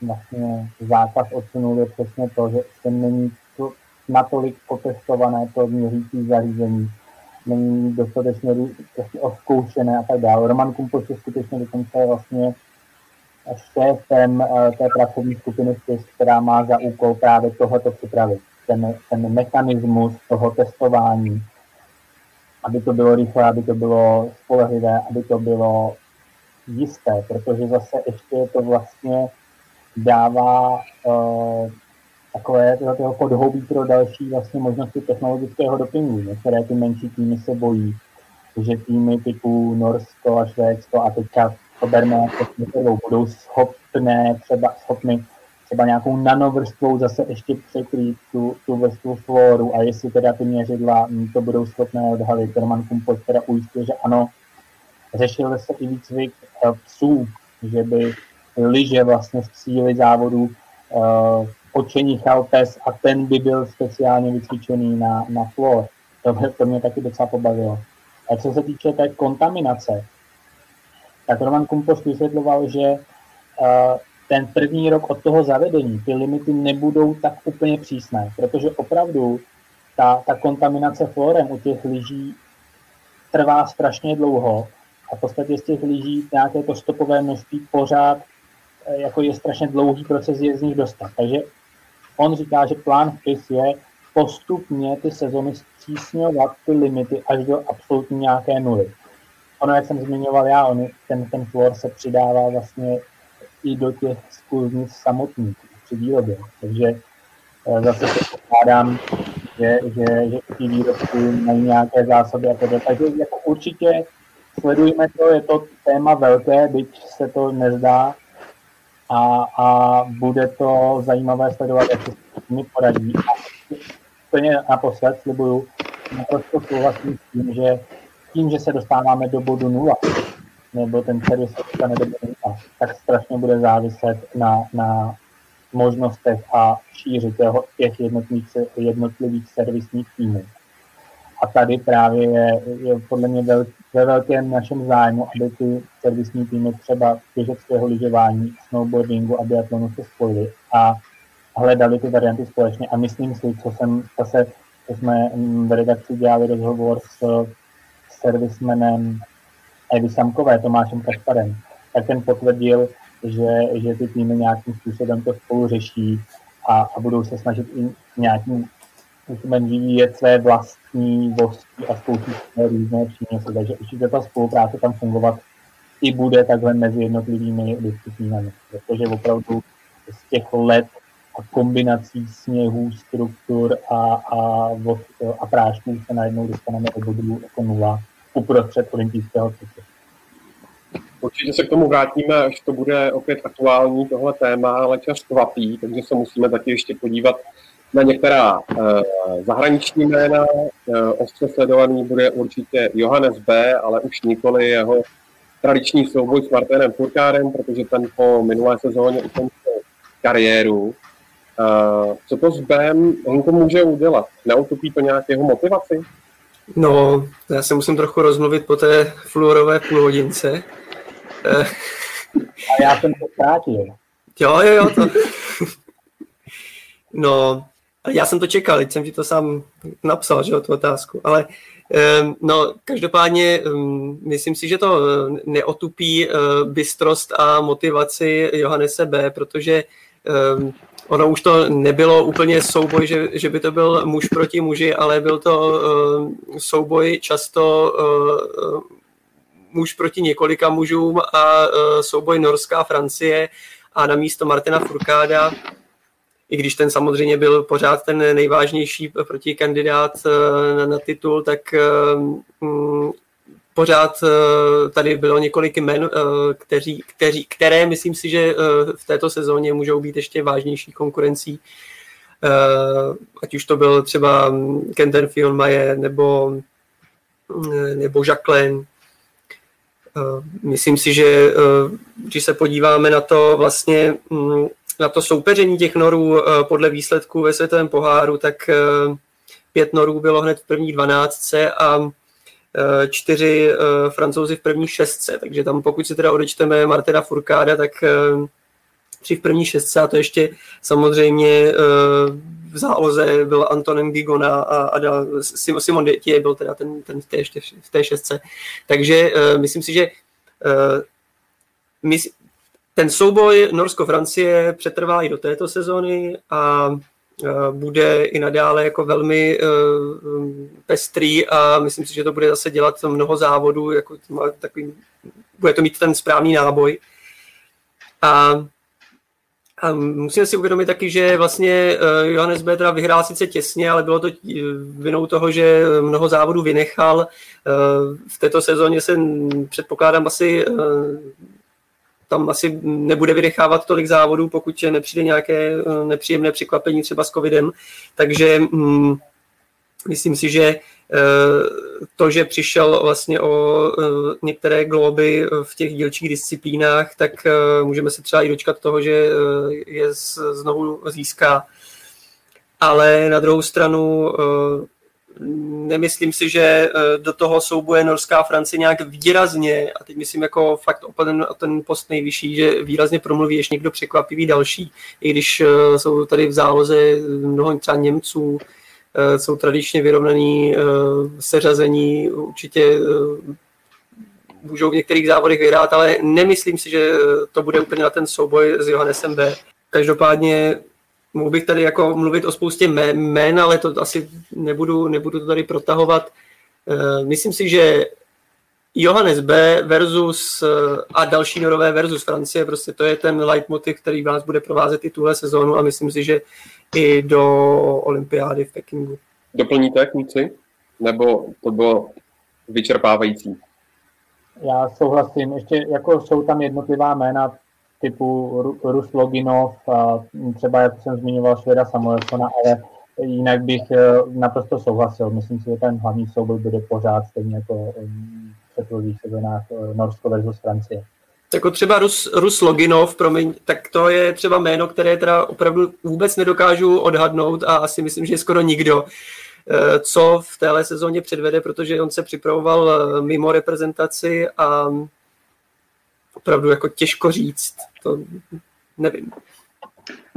vlastně zákaz odsunul, je přesně to, že ten není to natolik potestované to měřící zařízení, není dostatečně prostě oskoušené a tak dále. Roman Kumpoš je skutečně dokonce vlastně šéfem eh, té pracovní skupiny která má za úkol právě tohoto připravit. Ten, ten mechanismus toho testování, aby to bylo rychlé, aby to bylo spolehlivé, aby to bylo jisté, protože zase ještě to vlastně dává uh, takové toho podhoubí pro další vlastně možnosti technologického dopingu. Některé ty menší týmy se bojí, že týmy typu Norsko a Švédsko a teďka to berme jako budou schopné, třeba schopny třeba nějakou nanovrstvou zase ještě překrýt tu, tu vrstvu floru a jestli teda ty měřidla to budou schopné odhalit. Roman Kumpos teda ujistil, že ano, řešil se i výcvik eh, psů, že by lyže vlastně v cíli závodu uh, očenichal pes a ten by byl speciálně vycvičený na, na flor. To, to mě taky docela pobavilo. A co se týče té kontaminace, tak Roman Kumpos vysvětloval, že uh, ten první rok od toho zavedení ty limity nebudou tak úplně přísné, protože opravdu ta, ta kontaminace florem u těch lyží trvá strašně dlouho a v podstatě z těch lyží nějaké to stopové množství pořád eh, jako je strašně dlouhý proces je z nich dostat. Takže on říká, že plán vpis je postupně ty sezony zpřísňovat ty limity až do absolutní nějaké nuly. Ono, jak jsem zmiňoval já, on, ten, ten flor se přidává vlastně i do těch skluznic samotných při výrobě. Takže eh, zase se pokládám, že, že, že ty výrobky mají nějaké zásoby a tedy. Takže jako určitě sledujeme to, je to téma velké, byť se to nezdá a, a bude to zajímavé sledovat, jak se s nimi poradí. A úplně naposled slibuju, naprosto souhlasím s tím, že tím, že se dostáváme do bodu nula, nebo ten servis se dostane do a tak strašně bude záviset na, na možnostech a šíři těch jednotlivých, jednotlivých servisních týmů. A tady právě je, je podle mě vel, ve velkém našem zájmu, aby ty servisní týmy třeba běžeckého lyžování, snowboardingu a biatlonu se spojili a hledali ty varianty společně. A myslím si, co jsem zase, co jsme v redakci dělali rozhovor s servismenem Evy Samkové, Tomášem Kašparem, tak ten potvrdil, že, že ty týmy nějakým způsobem to spolu řeší a, a budou se snažit i nějakým způsobem vyvíjet své vlastní a spoustu různé přínosy. Takže určitě ta spolupráce tam fungovat i bude takhle mezi jednotlivými disciplínami, protože opravdu z těch let a kombinací sněhů, struktur a, a, a prášků se najednou dostaneme do bodu jako nula uprostřed olympijského cyklu. Určitě se k tomu vrátíme, až to bude opět aktuální tohle téma, ale čas kvapí, takže se musíme taky ještě podívat na některá uh, zahraniční jména. Uh, ostře sledovaný bude určitě Johannes B., ale už nikoli jeho tradiční souboj s Martinem Furkárem, protože ten po minulé sezóně ukončil kariéru. Uh, co to s Bem Honko může udělat? Neutopí to nějak jeho motivaci? No, já se musím trochu rozmluvit po té fluorové půlhodince. A já jsem to zkrátil. Jo, jo, jo. To... No, já jsem to čekal, teď jsem ti to sám napsal, že tu otázku. Ale no, každopádně myslím si, že to neotupí eh, bystrost a motivaci Johannese B., protože ono už to nebylo úplně souboj, že, že by to byl muž proti muži, ale byl to souboj často eh, muž proti několika mužům a souboj Norská Francie a na místo Martina Furkáda i když ten samozřejmě byl pořád ten nejvážnější protikandidát eh, na, na titul, tak eh, mm, pořád eh, tady bylo několik jmen, kteří, kteří, které myslím si, že v této sezóně můžou být ještě vážnější konkurencí. Ať už to byl třeba Kenten Fionmaje nebo, nebo Jacqueline. Myslím si, že když se podíváme na to vlastně, mm, na to soupeření těch norů eh, podle výsledků ve světovém poháru, tak eh, pět norů bylo hned v první dvanáctce a eh, čtyři francouzi v první šestce, takže tam pokud si teda odečteme Martina Furkáda, tak tři v první šestce a to ještě samozřejmě v záloze byl Antonem Gigona a, a Simon Detier byl teda ten, ten v, té, v té šestce. Takže myslím si, že ten souboj Norsko-Francie přetrvá i do této sezóny a bude i nadále jako velmi e, pestrý a myslím si, že to bude zase dělat mnoho závodů, jako takový, bude to mít ten správný náboj. A, a musíme si uvědomit taky, že vlastně e, Johannes Bedra vyhrál sice těsně, ale bylo to vinou toho, že mnoho závodů vynechal. E, v této sezóně se předpokládám asi tam asi nebude vydechávat tolik závodů, pokud nepřijde nějaké eh, nepříjemné překvapení třeba s covidem. Takže mm, myslím si, že eh, to, že přišel vlastně o eh, některé globy v těch dílčích disciplínách, tak můžeme se třeba i dočkat toho, že je znovu získá. Ale na druhou stranu nemyslím si, že eh, do toho soubuje Norská Francie nějak výrazně, a teď myslím jako fakt o ten, o ten post nejvyšší, že výrazně promluví ještě někdo překvapivý další, i když eh, jsou tady v záloze mnoho třeba Němců, eh, jsou tradičně vyrovnaný seřazení, určitě můžou v některých závodech vyhrát, ale nemyslím si, že to bude úplně na ten souboj s Johannesem B. Každopádně mohl bych tady jako mluvit o spoustě jmén, ale to asi nebudu, nebudu to tady protahovat. Eh, myslím si, že Johannes B versus eh, a další norové versus Francie, prostě to je ten leitmotiv, který vás bude provázet i tuhle sezónu a myslím si, že i do olympiády v Pekingu. Doplníte, kluci? Nebo to bylo vyčerpávající? Já souhlasím. Ještě jako jsou tam jednotlivá jména, typu Rus Loginov, a třeba jak jsem zmiňoval Šveda Samuelsona, ale jinak bych eh, naprosto souhlasil. Myslím si, že ten hlavní souboj bude pořád stejně jako předchozích sezónách eh, Norsko versus Francie. Jako třeba Rus, Rus Loginov, promiň, tak to je třeba jméno, které teda opravdu vůbec nedokážu odhadnout a asi myslím, že skoro nikdo, eh, co v téhle sezóně předvede, protože on se připravoval mimo reprezentaci a opravdu jako těžko říct, to nevím.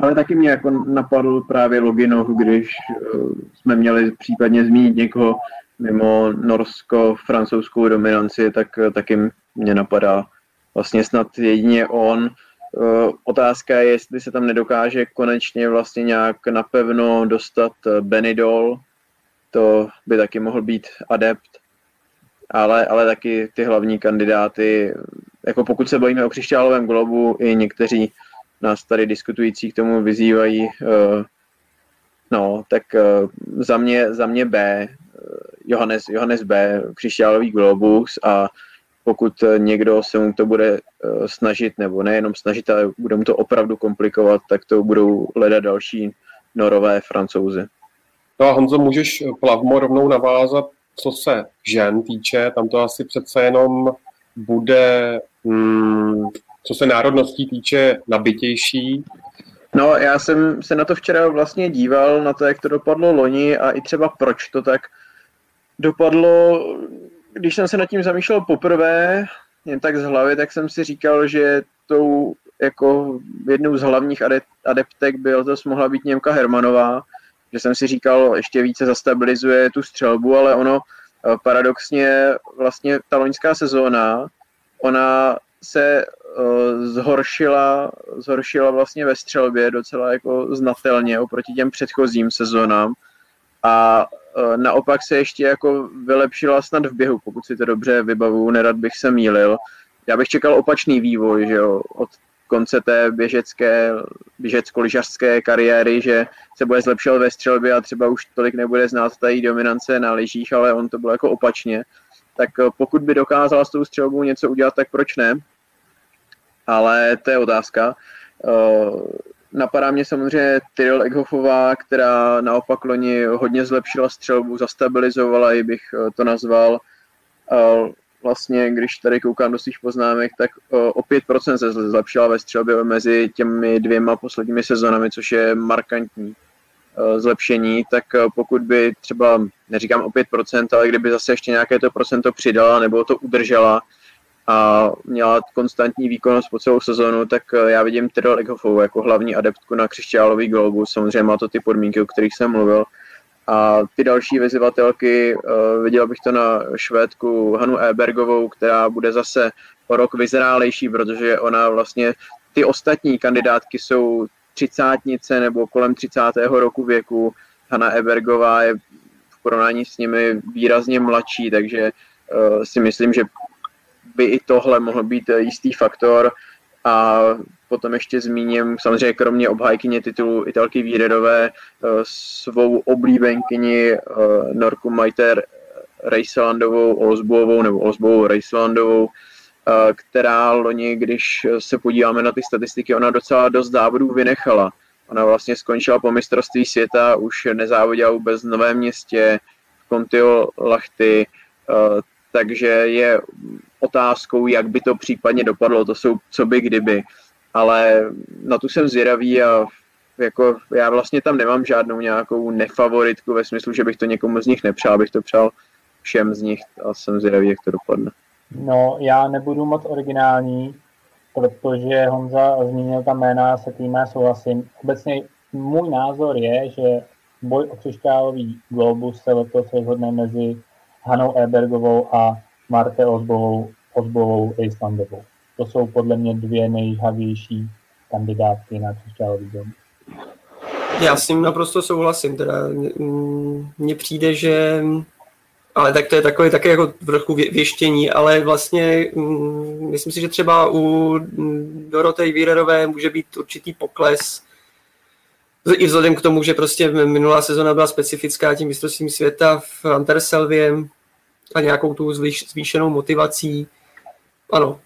Ale taky mě jako napadl právě Loginov, když uh, jsme měli případně zmínit někoho mimo norsko-francouzskou dominanci, tak uh, taky mě napadá vlastně snad jedině on. Uh, otázka je, jestli se tam nedokáže konečně vlastně nějak napevno dostat Benidol, to by taky mohl být adept, ale, ale taky ty hlavní kandidáty jako pokud se bavíme o křišťálovém globu, i někteří nás tady diskutující k tomu vyzývají, uh, no, tak uh, za, mě, za mě B. Johannes, Johannes B., křišťálový globus a pokud někdo se mu to bude snažit, nebo nejenom snažit, ale bude mu to opravdu komplikovat, tak to budou hledat další norové francouzi. No a Honzo, můžeš plavmo rovnou navázat, co se žen týče, tam to asi přece jenom bude, hmm, co se národností týče, nabitější. No, já jsem se na to včera vlastně díval, na to, jak to dopadlo loni a i třeba proč to tak dopadlo. Když jsem se nad tím zamýšlel poprvé, jen tak z hlavy, tak jsem si říkal, že tou jako jednou z hlavních adeptek byl to mohla být Němka Hermanová, že jsem si říkal, ještě více zastabilizuje tu střelbu, ale ono eh, paradoxně vlastně ta loňská sezóna, ona se uh, zhoršila, zhoršila vlastně ve střelbě docela jako znatelně oproti těm předchozím sezónám a uh, naopak se ještě jako vylepšila snad v běhu, pokud si to dobře vybavu, nerad bych se mýlil. Já bych čekal opačný vývoj, že jo, od konce té běžecké, běžecko-lyžařské kariéry, že se bude zlepšovat ve střelbě a třeba už tolik nebude znát tady dominance na lyžích, ale on to bylo jako opačně. Tak eh, pokud by dokázal s tou střelbou něco udělat, tak proč ne? Ale to je otázka. Eh, napadá mě samozřejmě Tyrell Egghoffová, která naopak loni hodně zlepšila střelbu, zastabilizovala ji bych eh, to nazval vlastně, když tady koukám do svých poznámek, tak o 5% se zlepšila ve střelbě mezi těmi dvěma posledními sezónami, což je markantní zlepšení, tak pokud by třeba, neříkám o 5%, ale kdyby zase ještě nějaké to procento přidala nebo to udržela a měla konstantní výkonnost po celou sezónu, tak já vidím Tyrell Egghoffovou jako hlavní adeptku na křišťálový globus. Samozřejmě má to ty podmínky, o kterých jsem mluvil, a ty další vyzývatelky, viděl bych to na Švédku Hanu Ebergovou, která bude zase o rok vyzrálejší, protože ona vlastně, ty ostatní kandidátky jsou třicátnice nebo kolem 30. roku věku. Hanna Ebergová je v porovnání s nimi výrazně mladší, takže uh, si myslím, že by i tohle mohl být jistý faktor. A potom ještě zmíním samozřejmě kromě obhájkyně titulu Italky Víredové eh, svou oblíbenkyni eh, Norku Majter Rejselandovou Olsbuovou nebo Olsbuovou Rejselandovou, eh, která loni, když se podíváme na ty statistiky, ona docela dost závodů vynechala. Ona vlastně skončila po mistrovství světa, už nezávodila vůbec v Novém městě, v Contio Lachty, takže je otázkou, jak by to případně dopadlo, to jsou co by kdyby ale na tu jsem zvědavý a jako já vlastně tam nemám žádnou nějakou nefavoritku ve smyslu, že bych to někomu z nich nepřál, bych to přál všem z nich a jsem zvědavý, jak to dopadne. No, já nebudu moc originální, protože Honza zmínil ta jména, se tím souhlasím. Obecně můj názor je, že boj o křišťálový globus se letos rozhodne mezi Hanou Ebergovou a Marte Ozbovou, Ozbovou Islandovou. To jsou podle mě dvě nejhavější kandidátky na křišťálový dom. Já s ním naprosto souhlasím. Teda mně přijde, že ale tak to je takové také jako trochu věštění, ale vlastně mm, myslím si, že třeba u Dorotej Vírerové může být určitý pokles i vzhledem k tomu, že prostě minulá sezona byla specifická tím mistrovstvím světa v Anterselvě a nějakou tu zvýšenou motivací. Ano,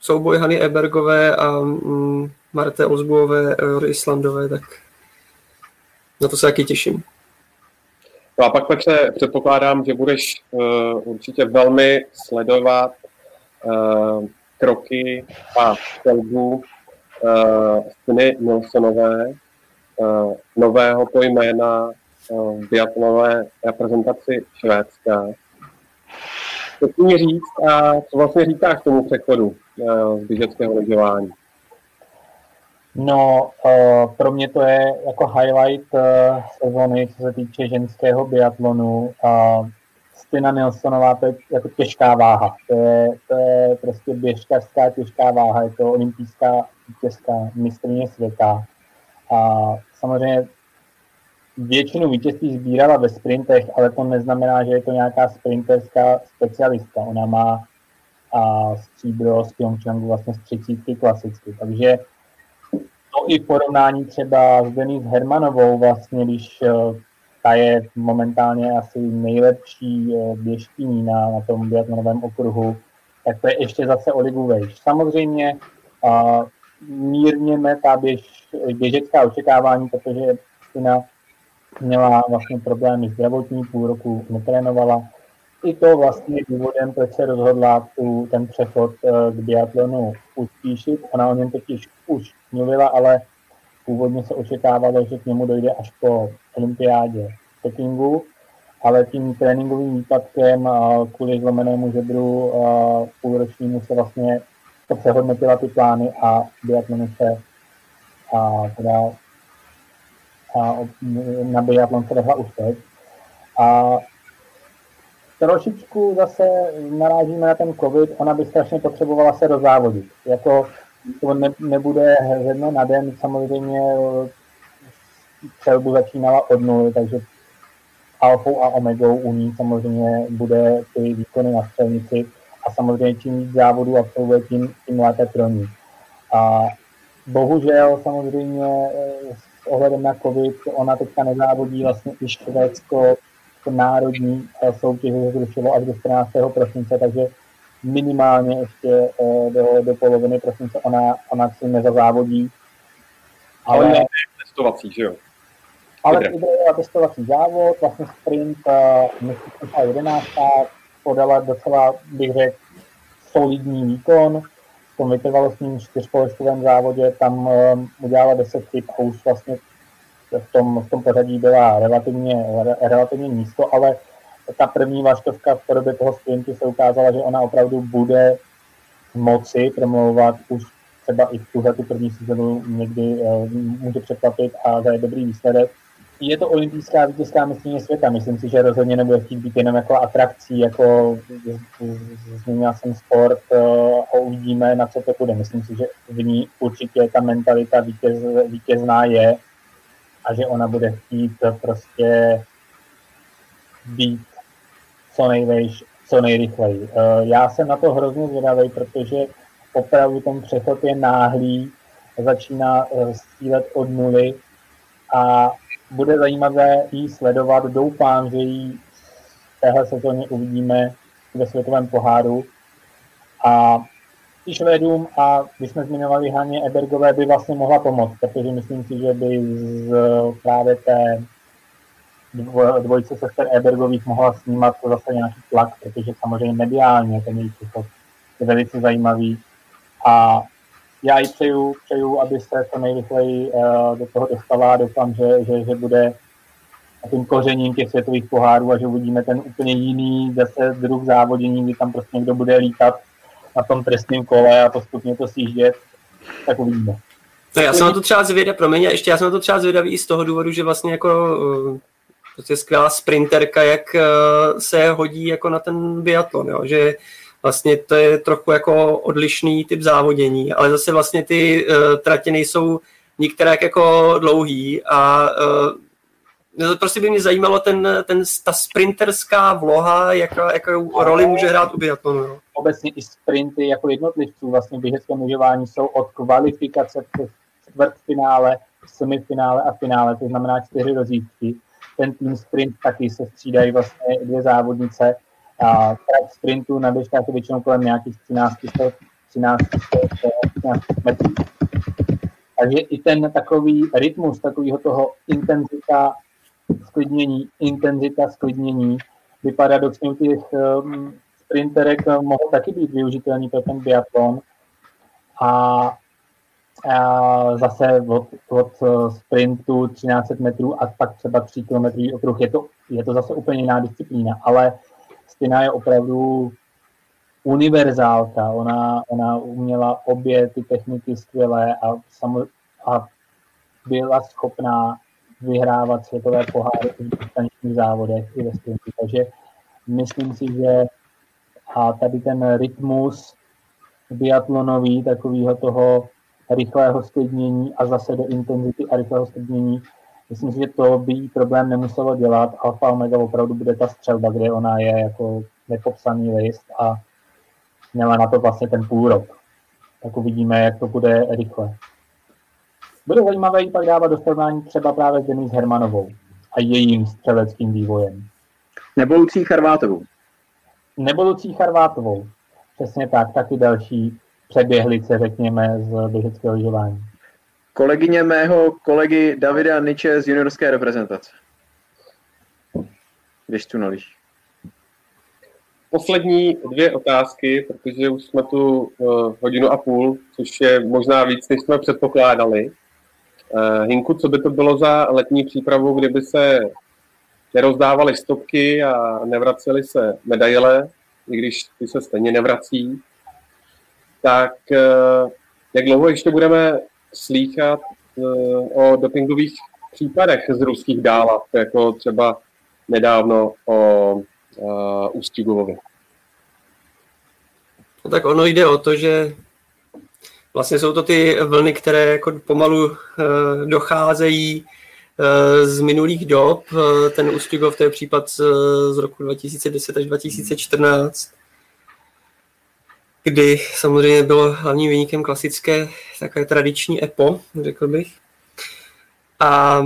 souboj Hany Ebergové a mm, Marte Ozbuové, Islandové, tak na to se taky těším. No a pak, Petře, předpokládám, že budeš uh, určitě velmi sledovat uh, kroky a střelbu uh, Stiny Nilsonové, uh, nového pojména uh, biatlonové reprezentaci Švédska. Co ti říct a co vlastně říkáš k tomu přechodu? Eh, z běžeckého lyžování? No, uh, pro mě to je jako highlight uh, sezony, co se týče ženského biatlonu. Uh, Stina Nilsonová, to je jako těžká váha. To je, to je prostě běžkařská těžká váha, je to olympijská vítězka, mistrně světa. A samozřejmě většinu vítězství sbírala ve sprintech, ale to neznamená, že je to nějaká sprinterská specialistka. Ona má a stříbro z Pyeongchangu vlastně z třicítky klasicky. Takže i porovnání třeba s Denise Hermanovou, vlastně, když eh, ta je momentálně asi nejlepší eh, běžkyní na, na tom biatlonovém okruhu, tak to je ještě zase o vejš. Samozřejmě uh, mírněme ta běž, běžecká očekávání, protože Stina měla vlastně problémy zdravotní, půl roku netrénovala. I to vlastně důvodem, proč se rozhodla tu, ten přechod uh, k biatlonu uspíšit. Ona o něm totiž už mluvila, ale původně se očekávalo, že k němu dojde až po olympiádě v Pekingu, ale tím tréninkovým výpadkem kvůli zlomenému žebru půlročnímu se vlastně to přehodnotila ty plány a biatlonu se a teda a na biatlon se už teď. A trošičku zase narážíme na ten covid, ona by strašně potřebovala se rozávodit. Jako to ne, nebude ze dne na den, samozřejmě střelbu začínala od nuly, takže alfou a omegou u ní samozřejmě bude ty výkony na střelnici a samozřejmě čím víc závodů absolvuje, tím, tím lépe pro ní. A bohužel samozřejmě eh, s ohledem na covid, ona teďka nezávodí vlastně i Švédsko národní eh, soutěže zrušilo až do 14. prosince, takže minimálně ještě eh, do, do poloviny prosince ona, ona si nezazávodí. Ale, ale testovací, že jo? Ale vybrala testovací závod, vlastně sprint, myslím, že 11. podala docela, bych řekl, solidní výkon. V tom vytrvalostním čtyřpoložkovém závodě tam um, udělala 10 chyb a už vlastně v tom, v tom pořadí byla relativně, relativně nízko, ale ta první vaštovka v podobě toho sprintu se ukázala, že ona opravdu bude moci promlouvat už třeba i v tuhle tu první sezonu někdy uh, může překvapit a za dobrý výsledek je to olympijská vítězská mistrně světa. Myslím si, že rozhodně nebude chtít být jenom jako atrakcí, jako zmínil jsem sport eh, a uvidíme, na co to bude. Myslím si, že v ní určitě ta mentalita vítěz, vítězná je a že ona bude chtít prostě být co nejvejš, co nejrychleji. Eh, já jsem na to hrozně zvědavý, protože opravdu ten přechod je náhlý, začíná eh, střílet od nuly a bude zajímavé jí sledovat. Doufám, že ji v téhle sezóně uvidíme ve světovém poháru. A Švédům a když jsme zmiňovali Haně Ebergové, by vlastně mohla pomoct, protože myslím si, že by z právě té dvojce sester Ebergových mohla snímat zase nějaký tlak, protože samozřejmě mediálně ten jejich je velice zajímavý. A já jí přeju, přeju, aby se to nejrychleji uh, do toho dostala a doufám, že, že, že bude tím kořením těch světových pohárů a že uvidíme ten úplně jiný zase druh závodění, kdy tam prostě někdo bude lítat na tom trestném kole a postupně to sjíždět, tak uvidíme. No já jsem na to třeba zvědavý, promiň, ještě já jsem na to třeba zvědavý i z toho důvodu, že vlastně jako uh, prostě skvělá sprinterka, jak uh, se hodí jako na ten biatlon, jo? že vlastně to je trochu jako odlišný typ závodění, ale zase vlastně ty uh, tratě nejsou některé jako dlouhý a uh, prostě by mě zajímalo ten, ten, ta sprinterská vloha, jaká, jakou roli může hrát u biatlonu. No. Obecně i sprinty jako jednotlivců vlastně běžeckém lyžování jsou od kvalifikace přes čtvrtfinále, semifinále a finále, to znamená čtyři rozítky. Ten tým sprint taky se střídají vlastně dvě závodnice, a trať sprintu na běžkách je většinou kolem nějakých 13, 13, 13 metrů. Takže i ten takový rytmus, takového toho intenzita sklidnění, intenzita sklidnění by paradoxně u těch um, sprinterek mohl taky být využitelný pro ten biatlon. A, a zase od, od sprintu 13 metrů a pak třeba 3 km okruh je to, je to zase úplně jiná disciplína, ale Stina je opravdu univerzálka. Ona, ona uměla obě ty techniky skvěle a, samo, a byla schopná vyhrávat světové poháry v distančních závodech i ve sprintu. Takže myslím si, že a tady ten rytmus biatlonový, takového toho rychlého sklidnění a zase do intenzity a rychlého sklidnění myslím si, že to by problém nemuselo dělat. Alfa Omega opravdu bude ta střelba, kde ona je jako nepopsaný list a měla na to vlastně ten půl rok. Tak uvidíme, jak to bude rychle. Bude zajímavé jí pak dávat do srovnání třeba právě s Denise Hermanovou. a jejím střeleckým vývojem. Nebo Lucí Charvátovou. Nebo Lucí Charvátovou. Přesně tak, taky další přeběhlice, řekněme, z běžeckého lyžování. Kolegyně mého kolegy Davida Niče z juniorské reprezentace. Když tu nalíš. Poslední dvě otázky, protože už jsme tu uh, hodinu a půl, což je možná víc, než jsme předpokládali. Hinku, co by to bylo za letní přípravu, kdyby se nerozdávaly stopky a nevracely se medaile, i když ty se stejně nevrací, tak uh, jak dlouho ještě budeme slýchat uh, o dopingových případech z ruských dálav, jako třeba nedávno o Ústí No tak ono jde o to, že vlastně jsou to ty vlny, které jako pomalu uh, docházejí uh, z minulých dob. Uh, ten Ústigov, to je případ z, roku 2010 až 2014, kdy samozřejmě bylo hlavním vynikem klasické takové tradiční EPO, řekl bych. A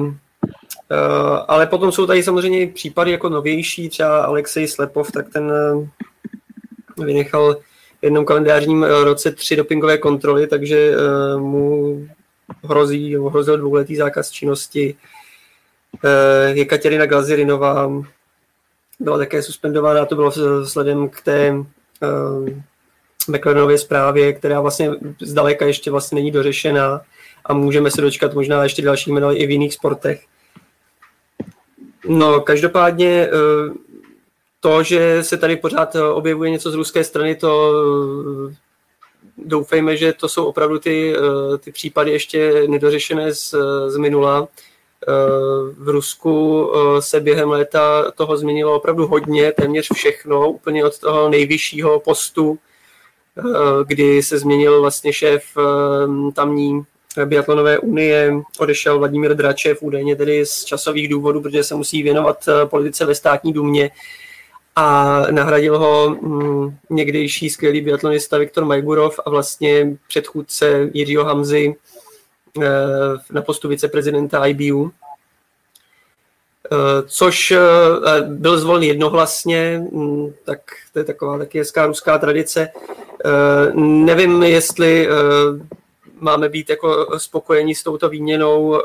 ale potom jsou tady samozřejmě případy jako novější, třeba Alexej Slepov, tak ten vynechal jednom kalendářním uh, roce tři dopingové kontroly, takže uh, mu hrozí, hrozil dvouletý zákaz činnosti. Uh, Jekaterina Glazirinová byla také suspendována, to bylo vzhledem k té McLarenově zprávě, která vlastně zdaleka ještě vlastně není dořešená a můžeme se dočkat možná ještě dalších medailí i v jiných sportech. No, každopádně eh, to, že se tady pořád objevuje něco z ruské strany, to eh, doufejme, že to jsou opravdu ty, eh, ty případy ještě nedořešené z, z minula. V Rusku se během léta toho změnilo opravdu hodně, téměř všechno, úplně od toho nejvyššího postu, kdy se změnil vlastně šéf tamní biatlonové unie odešel Vladimír Dračev, údajně tedy z časových důvodů, protože se musí věnovat eh, politice ve státní důmě a nahradil ho mm, někdejší skvělý biatlonista Viktor Majgurov a vlastně předchůdce Jiřího Hamzy eh, na postu viceprezidenta IBU. Eh, což byl zvolen jednohlasně, mm, tak to je taková taky hezká ruská tradice. Nevím, jestli máme být jako spokojeni s touto výměnou.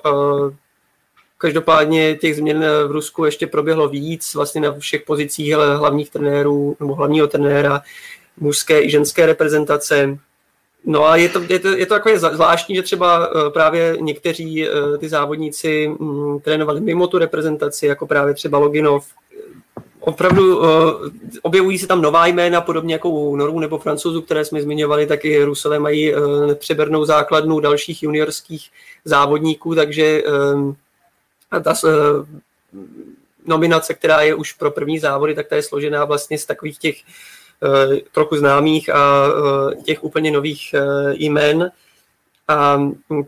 Eh, každopádně těch změn v Rusku ještě proběhlo víc, vlastně na všech pozicích hlavních trenérů nebo hlavního trenéra mužské i ženské reprezentace. No a je to, je to, je to takové zvláštní, že třeba eh, právě někteří eh, ty závodníci mm, trénovali mimo tu reprezentaci, jako právě třeba Loginov, opravdu objevují se tam nová jména, podobně jako u Norů nebo Francouzů, které jsme zmiňovali, tak i Rusové mají nepřebernou základnu dalších juniorských závodníků, takže ta uh, nominace, která je už pro první závody, tak ta je složená vlastně z takových těch uh, trochu známých a uh, těch úplně nových jmen a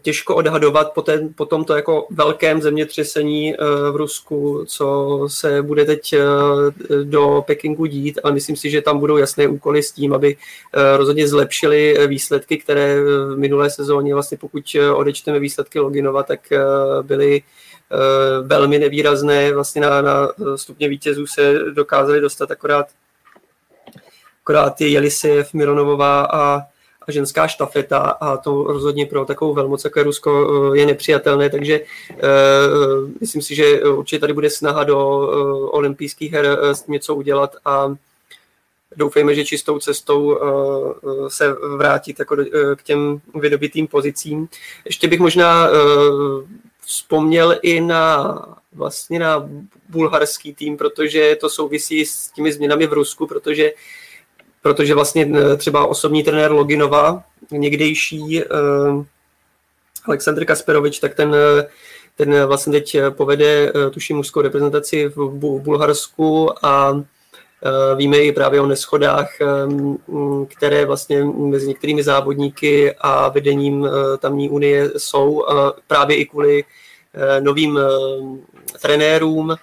těžko odhadovat po, ten, po tomto jako velkém zemětřesení eh, v Rusku, co se bude teď eh, do Pekingu dít, ale myslím si, že tam budou jasné úkoly s tím, aby eh, rozhodně zlepšili výsledky, které v minulé sezóně, vlastně pokud odečteme výsledky Loginova, tak byly velmi nevýrazné. Vlastně na, na stupně vítězů se dokázali dostat akorát akorát je Jelisejev, Mironovová a a ženská štafeta a to rozhodně pro takovou velmoc, jako je Rusko, eh, je nepřijatelné, takže uh, myslím si, že určitě tady bude snaha do uh, olympijských her něco udělat a doufejme, že čistou cestou uh, se vrátit jako do, k těm vydobitým pozicím. Ještě bych možná vzpomněl i na vlastně na bulharský tým, protože to souvisí s těmi změnami v Rusku, protože protože vlastně eh, třeba osobní trenér Loginova, někdejší uh, Aleksandr Kasperovič, tak ten, eh, ten vlastně teď povede, tuším, mužskou reprezentaci v Bulharsku a Víme i právě o neschodách, které vlastně mezi některými závodníky a vedením tamní unie jsou právě i kvůli novým trenérům,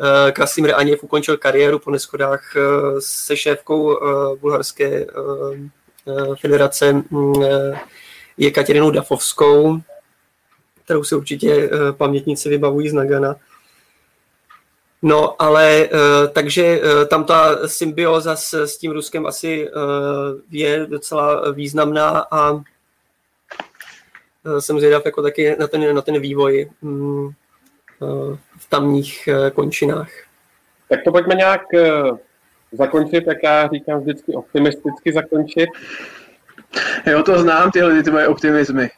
Eh, Krasimir Aněv ukončil kariéru po neschodách eh, se šéfkou eh, bulharské federace mm, Jekaterinou Dafovskou, kterou si určitě pamětníci vybavují z Nagana. No, ale uh, takže uh, tam ta symbioza s, s tím Ruskem asi uh, je docela významná a jsem zvědav jako taky na ten, na ten vývoj uh, v tamních končinách. Tak to pojďme nějak zakončit, jak já říkám vždycky optimisticky zakončit. Jo, to znám, tyhle ty tvoje optimizmy.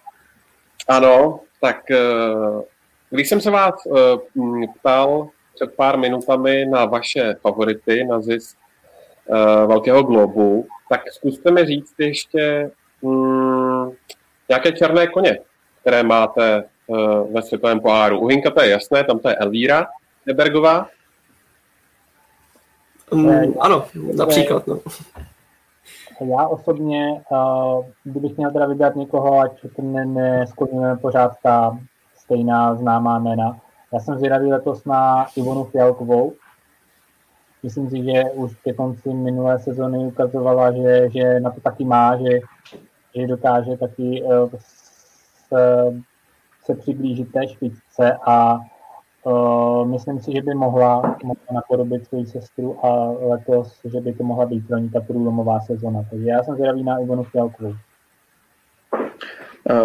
Ano, tak když jsem se vás ptal před pár minutami na vaše favority na zisk uh, Velkého globu, tak zkuste mi říct ještě um, nějaké černé koně, které máte uh, ve světovém poháru. U Hinka to je jasné, tam to je Elvíra Nebergová. Um, ano, například. No. Já osobně, uh, kdybych měl teda vybrat někoho, ať to ne, neskloníme pořád ta stejná známá jména, já jsem zvědavý letos na Ivonu Fialkovou. Myslím si, že už ke konci minulé sezóny ukazovala, že, že na to taky má, že, že dokáže taky uh, se, se přiblížit té špičce a uh, myslím si, že by mohla, mohla napodobit svou sestru a letos, že by to mohla být pro ní ta průlomová sezona. Takže já jsem zvědavý na Ivonu Fialkovou.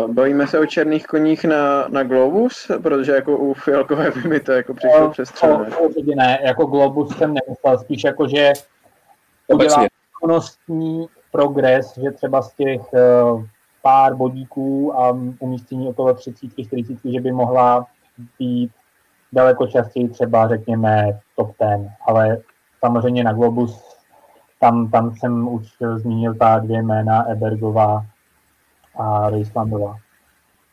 Bavíme se o černých koních na, na Globus, protože jako u Fialkové by mi to jako přišlo no, přes Určitě ne, jako Globus jsem nemyslel, spíš jako, že udělá výkonnostní progres, že třeba z těch uh, pár bodíků a umístění okolo 30, 40, že by mohla být daleko častěji třeba řekněme top 10, ale samozřejmě na Globus tam, tam jsem už zmínil ta dvě jména Ebergová a Rejslandová.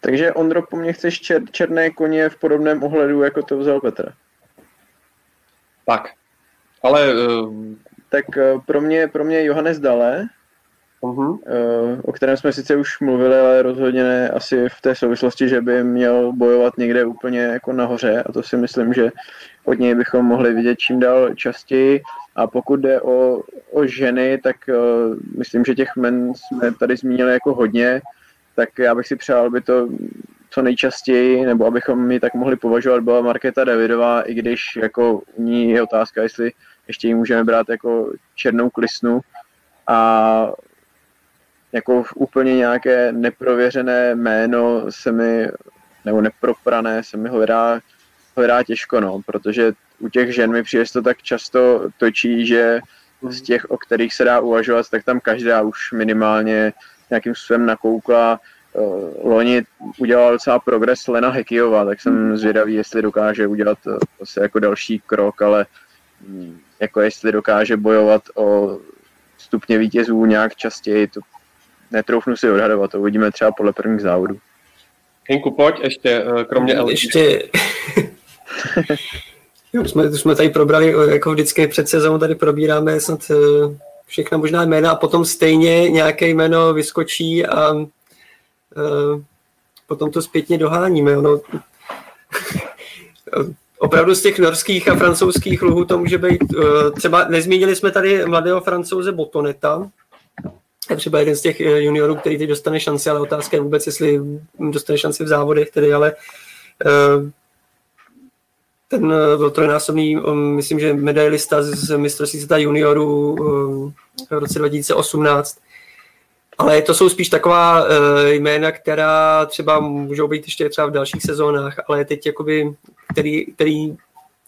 Takže Ondro, po mně chceš čer, černé koně v podobném ohledu, jako to vzal Petr. Tak, ale... Uh... Tak uh, pro mě, pro mě Johannes Dale, uh-huh. uh, o kterém jsme sice už mluvili, ale rozhodně ne asi v té souvislosti, že by měl bojovat někde úplně jako nahoře a to si myslím, že od něj bychom mohli vidět čím dál častěji. A pokud jde o, o ženy, tak uh, myslím, že těch men jsme tady zmínili jako hodně, tak já bych si přál, aby to co nejčastěji, nebo abychom ji tak mohli považovat, byla Markéta Davidová, i když jako u ní je otázka, jestli ještě ji můžeme brát jako černou klisnu a jako úplně nějaké neprověřené jméno se mi, nebo neproprané se mi hledá, hledá těžko, no, protože u těch žen mi přijde to tak často točí, že z těch, o kterých se dá uvažovat, tak tam každá už minimálně nějakým způsobem nakoukla. Eh, loni udělal docela progres Lena Hekijová, tak jsem zvědavý, jestli dokáže udělat zase jako další krok, ale mm, jako jestli dokáže bojovat o stupně vítězů nějak častěji, to netroufnu si odhadovat, to uvidíme třeba podle prvních závodů. Hinku, pojď ještě, eh, kromě LG. Ještě... jo, jsme, jsme tady probrali, eh, jako vždycky před sezónou tady probíráme snad eh, všechna možná jména a potom stejně nějaké jméno vyskočí a uh, potom to zpětně doháníme. Ono, opravdu z těch norských a francouzských luhů to může být, třeba nezmínili jsme tady mladého francouze Botoneta, třeba jeden z těch eh, juniorů, který teď dostane šanci, ale otázka je vůbec, jestli dostane šanci v závodech, tedy, ale ten eh, byl trojnásobný, myslím, že medailista z mistrovství světa juniorů v roce 2018. Ale to jsou spíš taková jména, která třeba můžou být ještě třeba v dalších sezónách, ale teď jakoby, který, který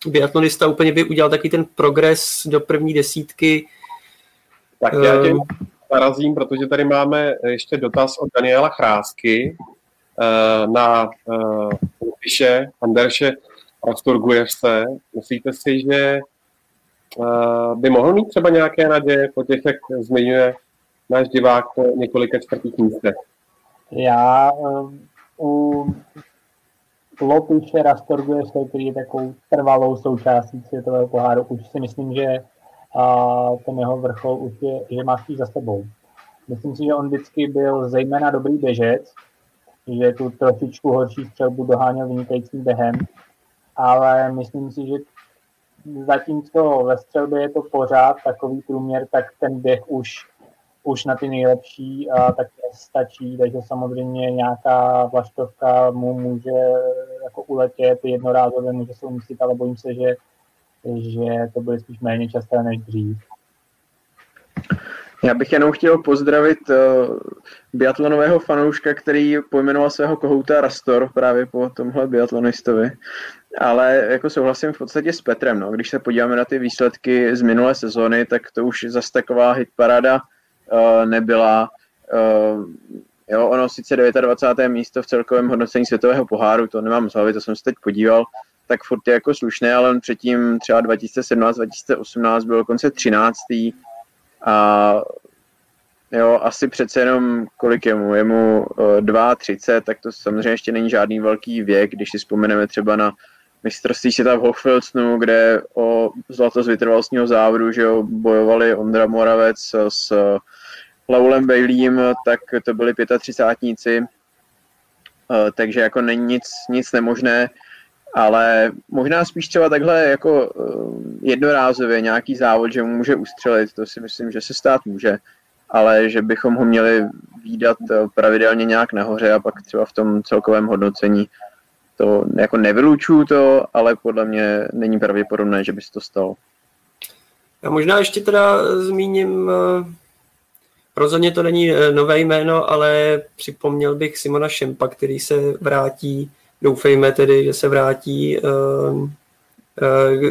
biatlonista úplně by udělal takový ten progres do první desítky. Tak já tě narazím, protože tady máme ještě dotaz od Daniela Chrásky eh, na eh, Anderše rozturguje se. Myslíte si, že eh, by mohl mít třeba nějaké naděje po těch, jak zmiňuje náš divák po několika čtvrtých místech? Já u Lopiše Rastorguje se, který je takovou trvalou součástí světového poháru, už si myslím, že a ten jeho vrchol už je, že má za sebou. Myslím si, že on vždycky byl zejména dobrý běžec, že tu trošičku horší střelbu doháněl vynikajícím během, ale myslím si, že zatímco ve střelbě je to pořád takový průměr, tak ten běh už, už na ty nejlepší a tak stačí, takže samozřejmě nějaká vlaštovka mu může jako uletět jednorázově, může se umístit, ale bojím se, že že to bude spíš méně časté než dřív. Já bych jenom chtěl pozdravit uh, biatlonového fanouška, který pojmenoval svého kohouta Rastor právě po tomhle biatlonistovi. Ale jako souhlasím v podstatě s Petrem. No. Když se podíváme na ty výsledky z minulé sezóny, tak to už zase taková hitparada uh, nebyla. Uh, jo, ono sice 29. místo v celkovém hodnocení světového poháru, to nemám z hlavy, to jsem se teď podíval, tak furt je jako slušné, ale on předtím třeba 2017-2018 byl dokonce 13. A jo, asi přece jenom kolik je mu, je mu 2,30, tak to samozřejmě ještě není žádný velký věk, když si vzpomeneme třeba na mistrovství světa v Hochfilznu, kde o zlato z vytrvalostního závodu, že jo, bojovali Ondra Moravec s Laulem Baileyem, tak to byli 35 takže jako není nic, nic nemožné, ale možná spíš třeba takhle jako jednorázově nějaký závod, že mu může ustřelit, to si myslím, že se stát může, ale že bychom ho měli výdat pravidelně nějak nahoře a pak třeba v tom celkovém hodnocení to jako nevylučuju to, ale podle mě není pravděpodobné, že by se to stalo. Já možná ještě teda zmíním, eh, rozhodně to není eh, nové jméno, ale připomněl bych Simona Šempa, který se vrátí, doufejme tedy, že se vrátí eh,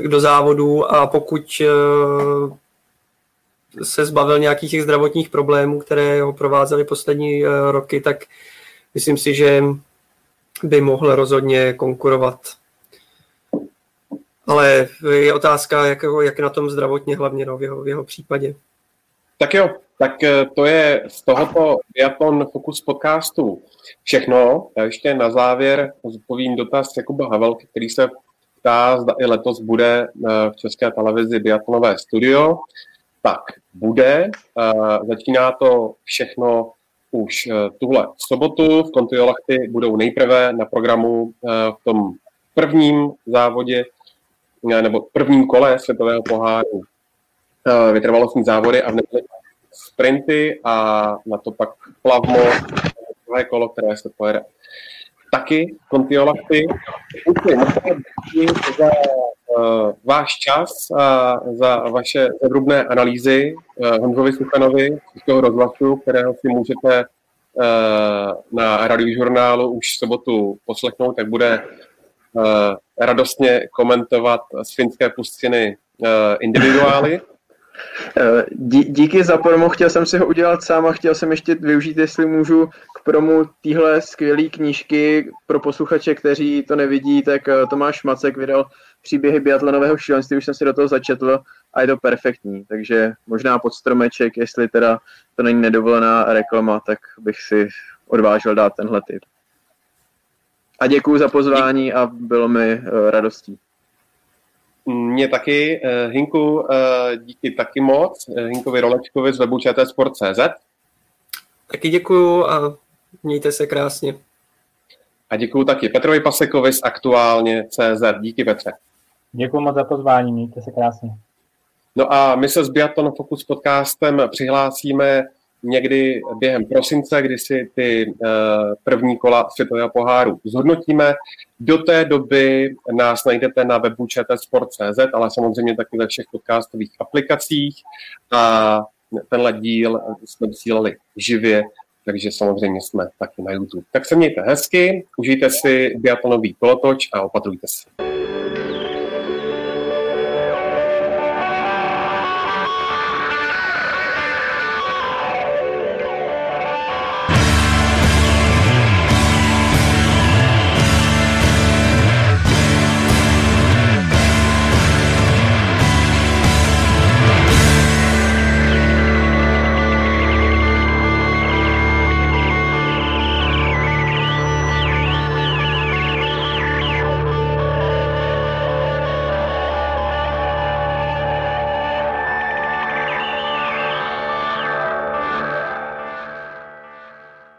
do závodu a pokud se zbavil nějakých těch zdravotních problémů, které ho provázely poslední roky, tak myslím si, že by mohl rozhodně konkurovat. Ale je otázka, jak, jak na tom zdravotně hlavně no, v, jeho, v jeho případě. Tak jo, tak eh, to je z tohoto Biathlon Focus podcastu všechno. Já ještě na závěr zodpovím dotaz Jakuba Havelky, který se ptá, zda i letos bude eh, v České televizi biatlonové studio. Tak, bude. Eh, začíná to všechno už eh, tuhle sobotu v Kontiolachty budou nejprve na programu eh, v tom prvním závodě eh, nebo prvním kole světového poháru vytrvalostní závody a v neděli sprinty a na to pak plavmo, druhé kolo, které se pojede taky Kontiolachty. Váš čas a za vaše zevrubné analýzy uh, Honzovi Suchanovi z toho rozhlasu, kterého si můžete uh, na radiožurnálu už v sobotu poslechnout, tak bude radostně komentovat z finské pustiny individuály. Díky za promo, chtěl jsem si ho udělat sám a chtěl jsem ještě využít, jestli můžu, k promu téhle skvělé knížky pro posluchače, kteří to nevidí, tak Tomáš Macek vydal příběhy biatlonového šílenství, už jsem si do toho začetl a je to perfektní, takže možná pod stromeček, jestli teda to není nedovolená reklama, tak bych si odvážil dát tenhle tip. A děkuji za pozvání a bylo mi uh, radostí. Mně taky, uh, Hinku, uh, díky taky moc, Hinkovi Rolečkovi z webu čtsport.cz. Taky děkuju a mějte se krásně. A děkuju taky Petrovi Pasekovi z aktuálně CZ. Díky Petře. Děkuji moc za pozvání, mějte se krásně. No a my se s Biathlon Focus podcastem přihlásíme někdy během prosince, kdy si ty uh, první kola světového poháru zhodnotíme. Do té doby nás najdete na webu čtsport.cz, ale samozřejmě taky ve všech podcastových aplikacích. A tenhle díl jsme vysílali živě, takže samozřejmě jsme taky na YouTube. Tak se mějte hezky, užijte si biatlonový kolotoč a opatrujte se.